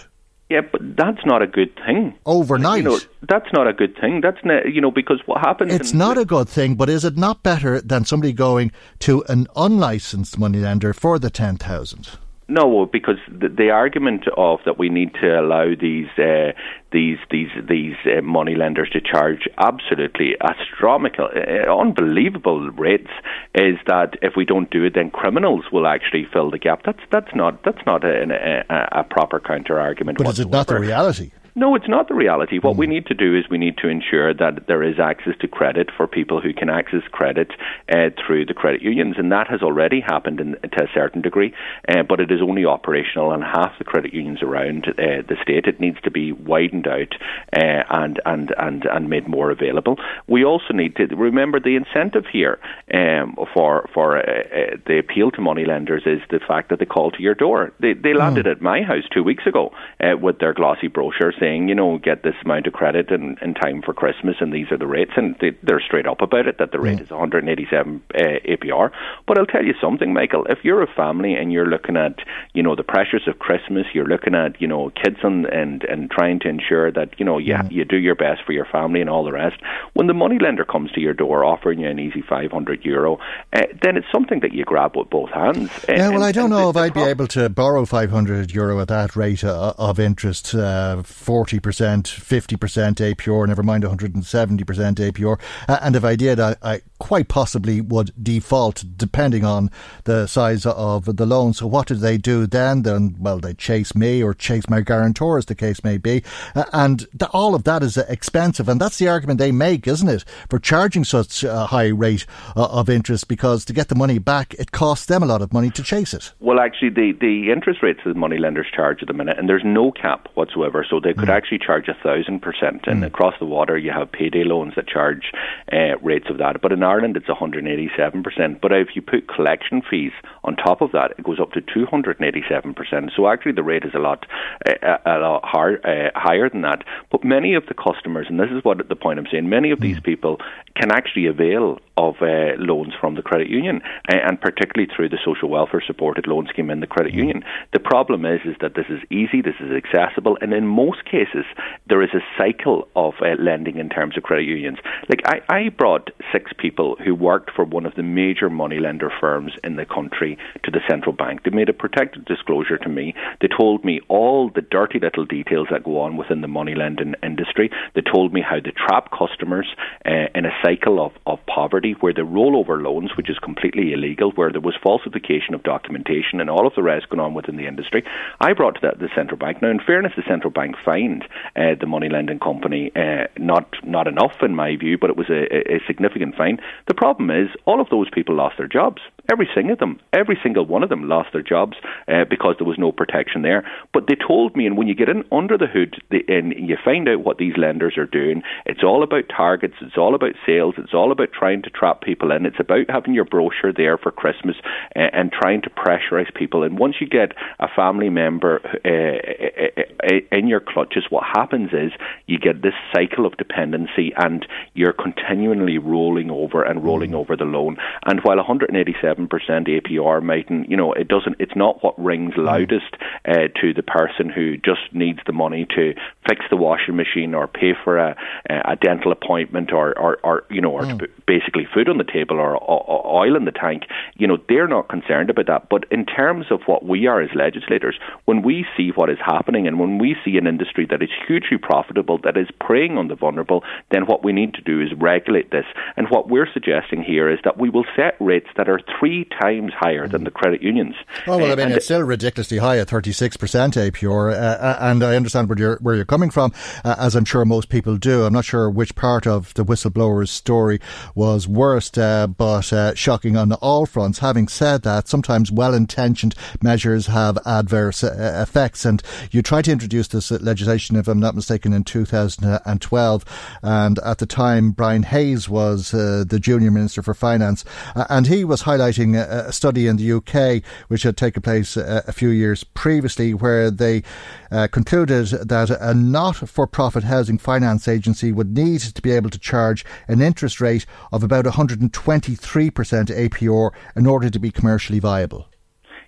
Yeah, but that's not a good thing. Overnight, you know, that's not a good thing. That's not, you know because what happens. It's not a good thing, but is it not better than somebody going to an unlicensed moneylender for the ten thousand? No, because the, the, argument of that we need to allow these uh, these these these uh, money lenders to charge absolutely astronomical, uh, unbelievable rates is that if we don't do it, then criminals will actually fill the gap. That's that's not that's not a, a, a proper counter argument. But whatsoever. is it not the reality? No, it's not the reality. What mm. we need to do is we need to ensure that there is access to credit for people who can access credit uh, through the credit unions, and that has already happened in, to a certain degree, uh, but it is only operational on half the credit unions around uh, the state. It needs to be widened out uh, and, and, and, and made more available. We also need to remember the incentive here um, for, for uh, uh, the appeal to money lenders is the fact that they call to your door. They, they landed mm. at my house two weeks ago with their glossy brochures saying, you know, get this amount of credit in, in time for Christmas, and these are the rates, and they, are straight up about it that the rate is 187 uh, APR. But I'll tell you something, Michael. If you're a family and you're looking at, you know, the pressures of Christmas, you're looking at, you know, kids and and, and trying to ensure that you know you you do your best for your family and all the rest. When the money lender comes to your door offering you an easy 500 euro, uh, then it's something that you grab with both hands. Yeah, well, I don't know if I'd be able to borrow 500 euro at that rate uh, of interest. Uh, 40%, 50% APR, never mind 170% APR. Uh, and if I did, I, I, quite possibly would default depending on the size of the loan. So what do they do then? Then, well, they chase me or chase my guarantor, as the case may be. Uh, and the, all of that is expensive. And that's the argument they make, isn't it, for charging such a high rate uh, of interest because to get the money back, it costs them a lot of money to chase it. Well, actually, the, the interest rates that money lenders charge at the minute, and there's no cap whatsoever. So they could mm. actually charge a thousand percent. And mm. across the water, you have payday loans that charge uh, rates of that. But in Ireland, it's 187 percent. But if you put collection fees on top of that, it goes up to 287 percent. So actually, the rate is a lot uh, a lot hard, uh, higher than that. But many of the customers, and this is what the point I'm saying, many of these mm. people can actually avail of uh, loans from the credit union, and particularly through the social welfare supported loan scheme in the credit union. The problem is is that this is easy, this is accessible, and in most cases there is a cycle of uh, lending in terms of credit unions. Like I, I brought six people who worked for one of the major money lender firms in the country to the central bank. They made a protected disclosure to me. They told me all the dirty little details that go on within the money lending industry. They told me how they trap customers uh, in a cycle of, of poverty where they roll over loans, which is completely illegal, where there was falsification of documentation and all of the rest going on within the industry. I brought to that the central bank. Now, in fairness, the central bank fined uh, the money lending company uh, not not enough in my view, but it was a, a significant fine. The problem is all of those people lost their jobs. Every single them, every single one of them lost their jobs uh, because there was no protection there. But they told me, and when you get in under the hood the, and you find out what these lenders are doing, it's all about targets, it's all about sales, it's all about trying to trap people in, it's about having your brochure there for Christmas uh, and trying to pressurize people. And once you get a family member uh, in your clutches, what happens is you get this cycle of dependency, and you're continually rolling over and rolling mm. over the loan. And while 187 percent APR mightn't, you know, it doesn't. It's not what rings mm. loudest uh, to the person who just needs the money to fix the washing machine or pay for a, a dental appointment or, or, or you know, or mm. basically food on the table or, or oil in the tank. You know, they're not concerned about that. But in terms of what we are as legislators, when we see what is happening and when we see an industry that is hugely profitable, that is preying on the vulnerable, then what we need to do is regulate this. And what we're suggesting here is that we will set rates that are three times higher than the credit unions. Oh well, I mean, uh, it's still ridiculously high at 36% APR, uh, uh, and I understand where you're where you're coming from, uh, as I'm sure most people do. I'm not sure which part of the whistleblower's story was worst, uh, but uh, shocking on all fronts. Having said that, sometimes well-intentioned measures have adverse effects, and you tried to introduce this legislation, if I'm not mistaken, in 2012, and at the time Brian Hayes was the junior minister for finance, and he was highlighting a, a, study in the UK which had taken place a, a few years previously, where they uh, concluded that a not-for-profit housing finance agency would need to be able to charge an interest rate of about 123% APR in order to be commercially viable.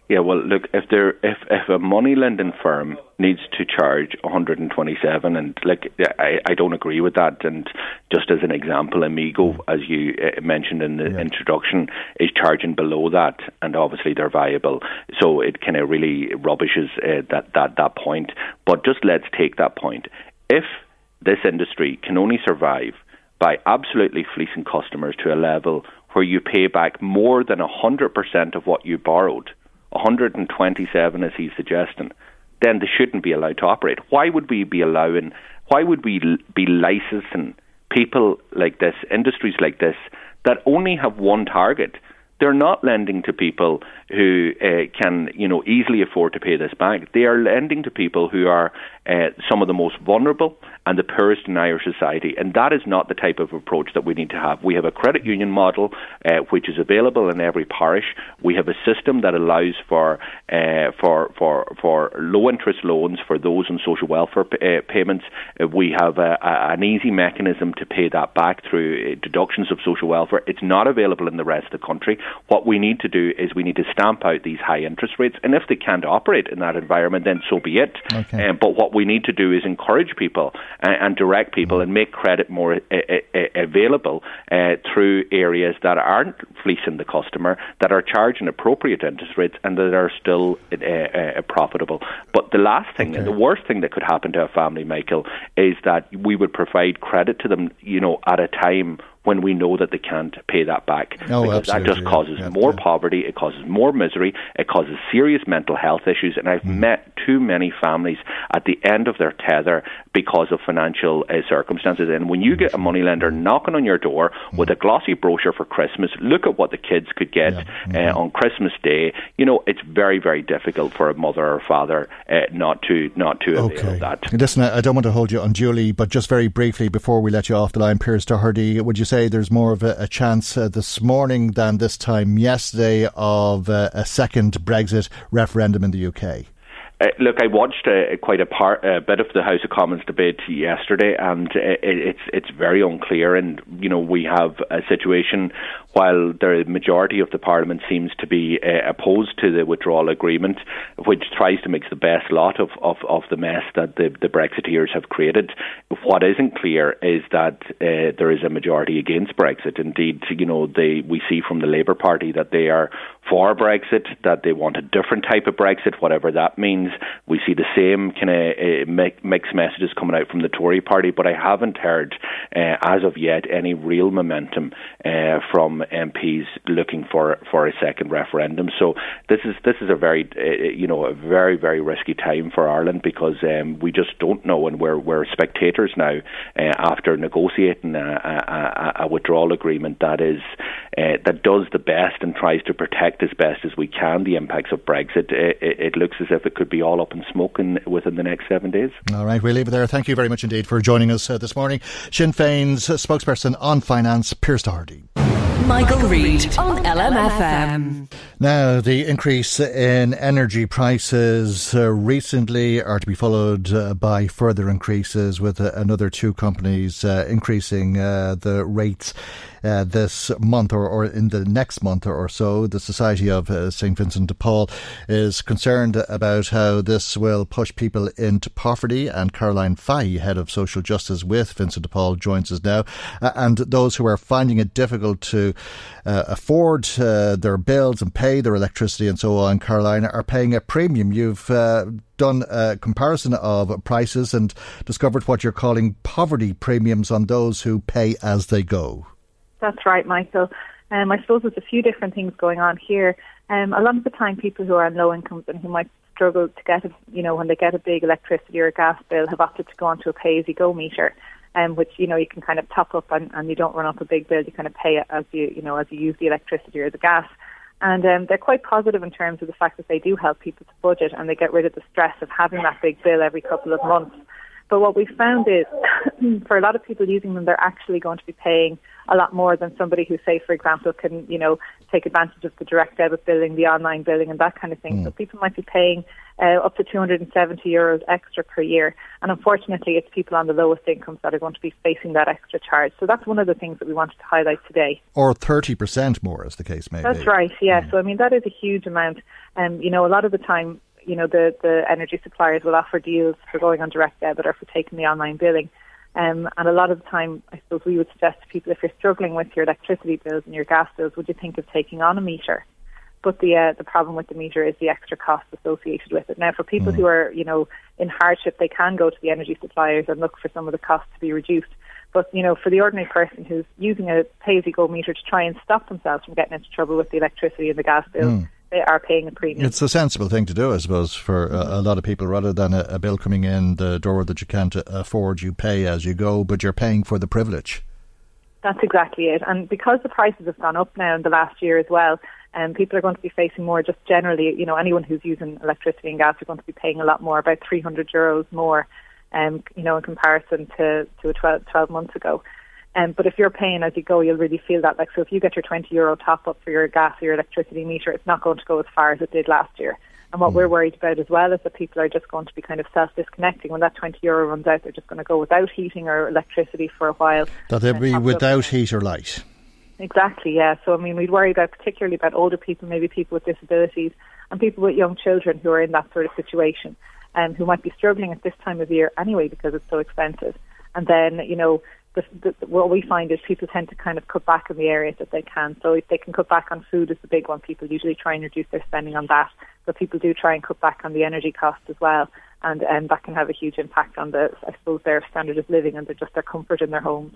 Yeah, well, look, if there if if a money lending firm needs to charge 127, and like I, I don't agree with that. And just as an example, Amigo, as you uh, mentioned in the yeah. introduction, is charging below that, and obviously they're viable. So it kind of really rubbishes uh, that that that point. But just let's take that point. If this industry can only survive by absolutely fleecing customers to a level where you pay back more than 100% of what you borrowed 127 as he's suggesting, then they shouldn't be allowed to operate. Why would we be allowing, why would we be licensing people like this, industries like this, that only have one target? They're not lending to people who uh, can, you know, easily afford to pay this back. They are lending to people who are uh, some of the most vulnerable and the poorest in Irish society. And that is not the type of approach that we need to have. We have a credit union model uh, which is available in every parish. We have a system that allows for uh, for for for low interest loans for those on social welfare p- uh, payments. Uh, we have a, a, an easy mechanism to pay that back through deductions of social welfare. It's not available in the rest of the country. What we need to do is we need to stamp out these high interest rates, and if they can't operate in that environment, then so be it. Okay. Um, but what we need to do is encourage people and, and direct people and make credit more uh, uh, available uh, through areas that aren't fleecing the customer, that are charging appropriate interest rates, and that are still uh, uh, profitable. But the last thing, okay. the worst thing that could happen to a family, Michael, is that we would provide credit to them, you know, at a time when we know that they can't pay that back. Oh, because that just causes yeah, more yeah. poverty, it causes more misery, it causes serious mental health issues. And I've mm. met too many families at the end of their tether because of financial uh, circumstances. And when you get a moneylender knocking on your door mm. with a glossy brochure for Christmas, look at what the kids could get yeah. mm-hmm. uh, on Christmas Day. You know, it's very, very difficult for a mother or father uh, not to not to avail okay. that. Listen, I don't want to hold you unduly, but just very briefly before we let you off the line, Pearse Doherty, would you say there's more of a, a chance uh, this morning than this time yesterday of uh, a second Brexit referendum in the UK? Uh, look, I watched uh, quite a, part, a bit of the House of Commons debate yesterday, and uh, it's it's very unclear. And you know, we have a situation while the majority of the Parliament seems to be uh, opposed to the withdrawal agreement, which tries to make the best lot of, of, of the mess that the, the Brexiteers have created. What isn't clear is that uh, there is a majority against Brexit. Indeed, you know, they we see from the Labour Party that they are for Brexit, that they want a different type of Brexit, whatever that means. We see the same kind of uh, mixed messages coming out from the Tory Party, but I haven't heard, uh, as of yet, any real momentum uh, from MPs looking for for a second referendum. So this is this is a very uh, you know a very very risky time for Ireland because um, we just don't know, and we're we're spectators now uh, after negotiating a, a, a, withdrawal agreement that is uh, that does the best and tries to protect as best as we can the impacts of Brexit. It, it looks as if it could be all up in smoke in, within the next seven days. All right, we'll leave it there. Thank you very much indeed for joining us uh, this morning. Sinn Féin's spokesperson on finance, Pearse Doherty. Michael, Reade on LMFM. Now, the increase in energy prices uh, recently are to be followed uh, by further increases, with uh, another two companies uh, increasing uh, the rates uh, this month or, or, in the next month or, so. The Society of uh, St. Vincent de Paul is concerned about how this will push people into poverty. And Caroline Fahey, head of social justice with Vincent de Paul, joins us now. Uh, and those who are finding it difficult to uh, afford uh, their bills and pay their electricity and so on, Carolina, are paying a premium. You've uh, done a comparison of prices and discovered what you're calling poverty premiums on those who pay as they go. That's right, Michael. Um, I suppose there's a few different things going on here. Um, a lot of the time, people who are on low incomes and who might struggle to get, a, you know, when they get a big electricity or gas bill, have opted to go onto a pay-as-you-go meter, um, which you know you can kind of top up and, and you don't run up a big bill. You kind of pay it as you, you know, as you use the electricity or the gas. And um, they're quite positive in terms of the fact that they do help people to budget and they get rid of the stress of having that big bill every couple of months. But what we found is for a lot of people using them, they're actually going to be paying a lot more than somebody who, say, for example, can you know take advantage of the direct debit billing, the online billing, and that kind of thing. Mm. So people might be paying uh, up to 270 euros extra per year, and unfortunately, it's people on the lowest incomes that are going to be facing that extra charge. So that's one of the things that we wanted to highlight today. Or 30% more, as the case may that's be. That's right. Yeah. Mm. So I mean, that is a huge amount. And um, you know, a lot of the time, you know, the the energy suppliers will offer deals for going on direct debit or for taking the online billing. Um, and a lot of the time, I suppose we would suggest to people if you're struggling with your electricity bills and your gas bills, would you think of taking on a meter? But the uh, the problem with the meter is the extra cost associated with it. Now, for people mm. who are you know in hardship, they can go to the energy suppliers and look for some of the costs to be reduced. But you know, for the ordinary person who's using a pay-as-you-go meter to try and stop themselves from getting into trouble with the electricity and the gas bill, mm they are paying a premium. It's a sensible thing to do, I suppose, for a, a lot of people. Rather than a, a, bill coming in the door that you can't afford, you pay as you go, but you're paying for the privilege. That's exactly it. And because the prices have gone up now in the last year as well, um, people are going to be facing more just generally, you know, anyone who's using electricity and gas are going to be paying a lot more, about 300 euros more, um, you know, in comparison to, to 12, 12 months ago. Um, but if you're paying as you go, you'll really feel that. Like, so if you get your 20 euro top up for your gas or your electricity meter, it's not going to go as far as it did last year. And what mm. we're worried about as well is that people are just going to be kind of self disconnecting. When that 20 euro runs out, they're just going to go without heating or electricity for a while. That they'll be without heat or light. Exactly, yeah. So, I mean, we'd worry about particularly about older people, maybe people with disabilities, and people with young children who are in that sort of situation and um, who might be struggling at this time of year anyway because it's so expensive. And then, you know, the, the, what we find is people tend to kind of cut back in the areas that they can. So if they can cut back on food is the big one. People usually try and reduce their spending on that, but people do try and cut back on the energy cost as well. And, and that can have a huge impact on the, I suppose, their standard of living and just their comfort in their homes.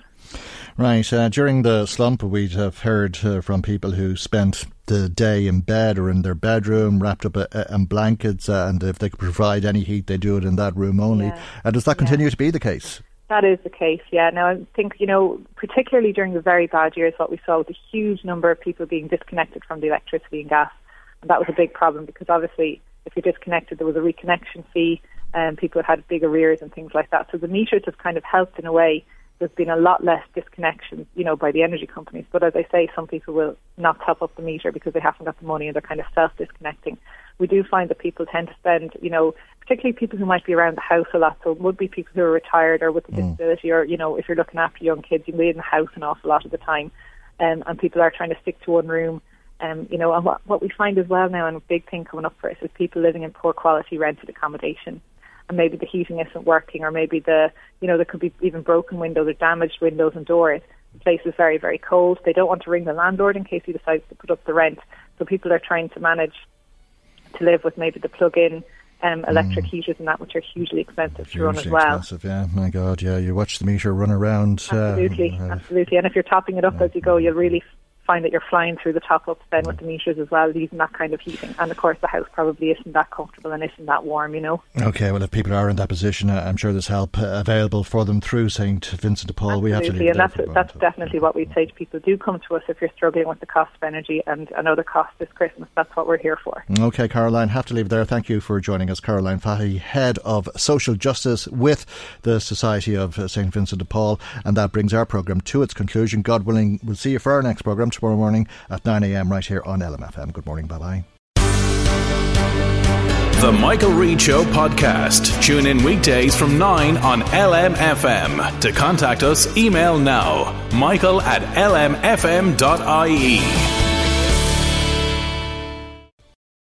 Right. Uh, during the slump, we'd have heard uh, from people who spent the day in bed or in their bedroom, wrapped up uh, in blankets, uh, and if they could provide any heat, they do it in that room only. Yeah. Uh, does that continue yeah. to be the case? That is the case, yeah. Now, I think, you know, particularly during the very bad years, what we saw was a huge number of people being disconnected from the electricity and gas. And that was a big problem because obviously, if you're disconnected, there was a reconnection fee, and people had big arrears and things like that. So the meters have kind of helped in a way. There's been a lot less disconnection, you know, by the energy companies. But as I say, some people will not top up the meter because they haven't got the money and they're kind of self disconnecting. We do find that people tend to spend, you know, particularly people who might be around the house a lot. So it would be people who are retired or with a mm. disability, or you know, if you're looking after young kids, you be in the house an awful lot of the time, um, and people are trying to stick to one room. Um, you know, and what, what we find as well now, and a big thing coming up for us, is people living in poor quality rented accommodation, and maybe the heating isn't working, or maybe the, you know, there could be even broken windows or damaged windows and doors. The place is very, very cold. They don't want to ring the landlord in case he decides to put up the rent. So people are trying to manage to live with maybe the plug-in um, electric mm. heaters and that, which are hugely expensive hugely to run as well. Expensive, yeah. My God, yeah. You watch the meter run around. Absolutely, uh, absolutely. And if you're topping it up as you go, you'll really find that you're flying through the top ups then with the meters as well, using that kind of heating. And of course, the house probably isn't that comfortable and isn't that warm, you know. Okay, well, if people are in that position, uh, I'm sure there's help uh, available for them through St Vincent de Paul. Absolutely, we have to leave and that's that's definitely what we'd say to people: do come to us if you're struggling with the cost of energy and another cost this Christmas. That's what we're here for. Okay, Caroline, have to leave there. Thank you for joining us, Caroline Fahey, head of social justice with the Society of St Vincent de Paul, and that brings our programme to its conclusion. God willing, we'll see you for our next programme tomorrow morning at 9am right here on LMFM. Good morning. Bye bye. The Michael Reade Show podcast. Tune in weekdays from 9 on LMFM. To contact us, email now michael at lmfm.ie.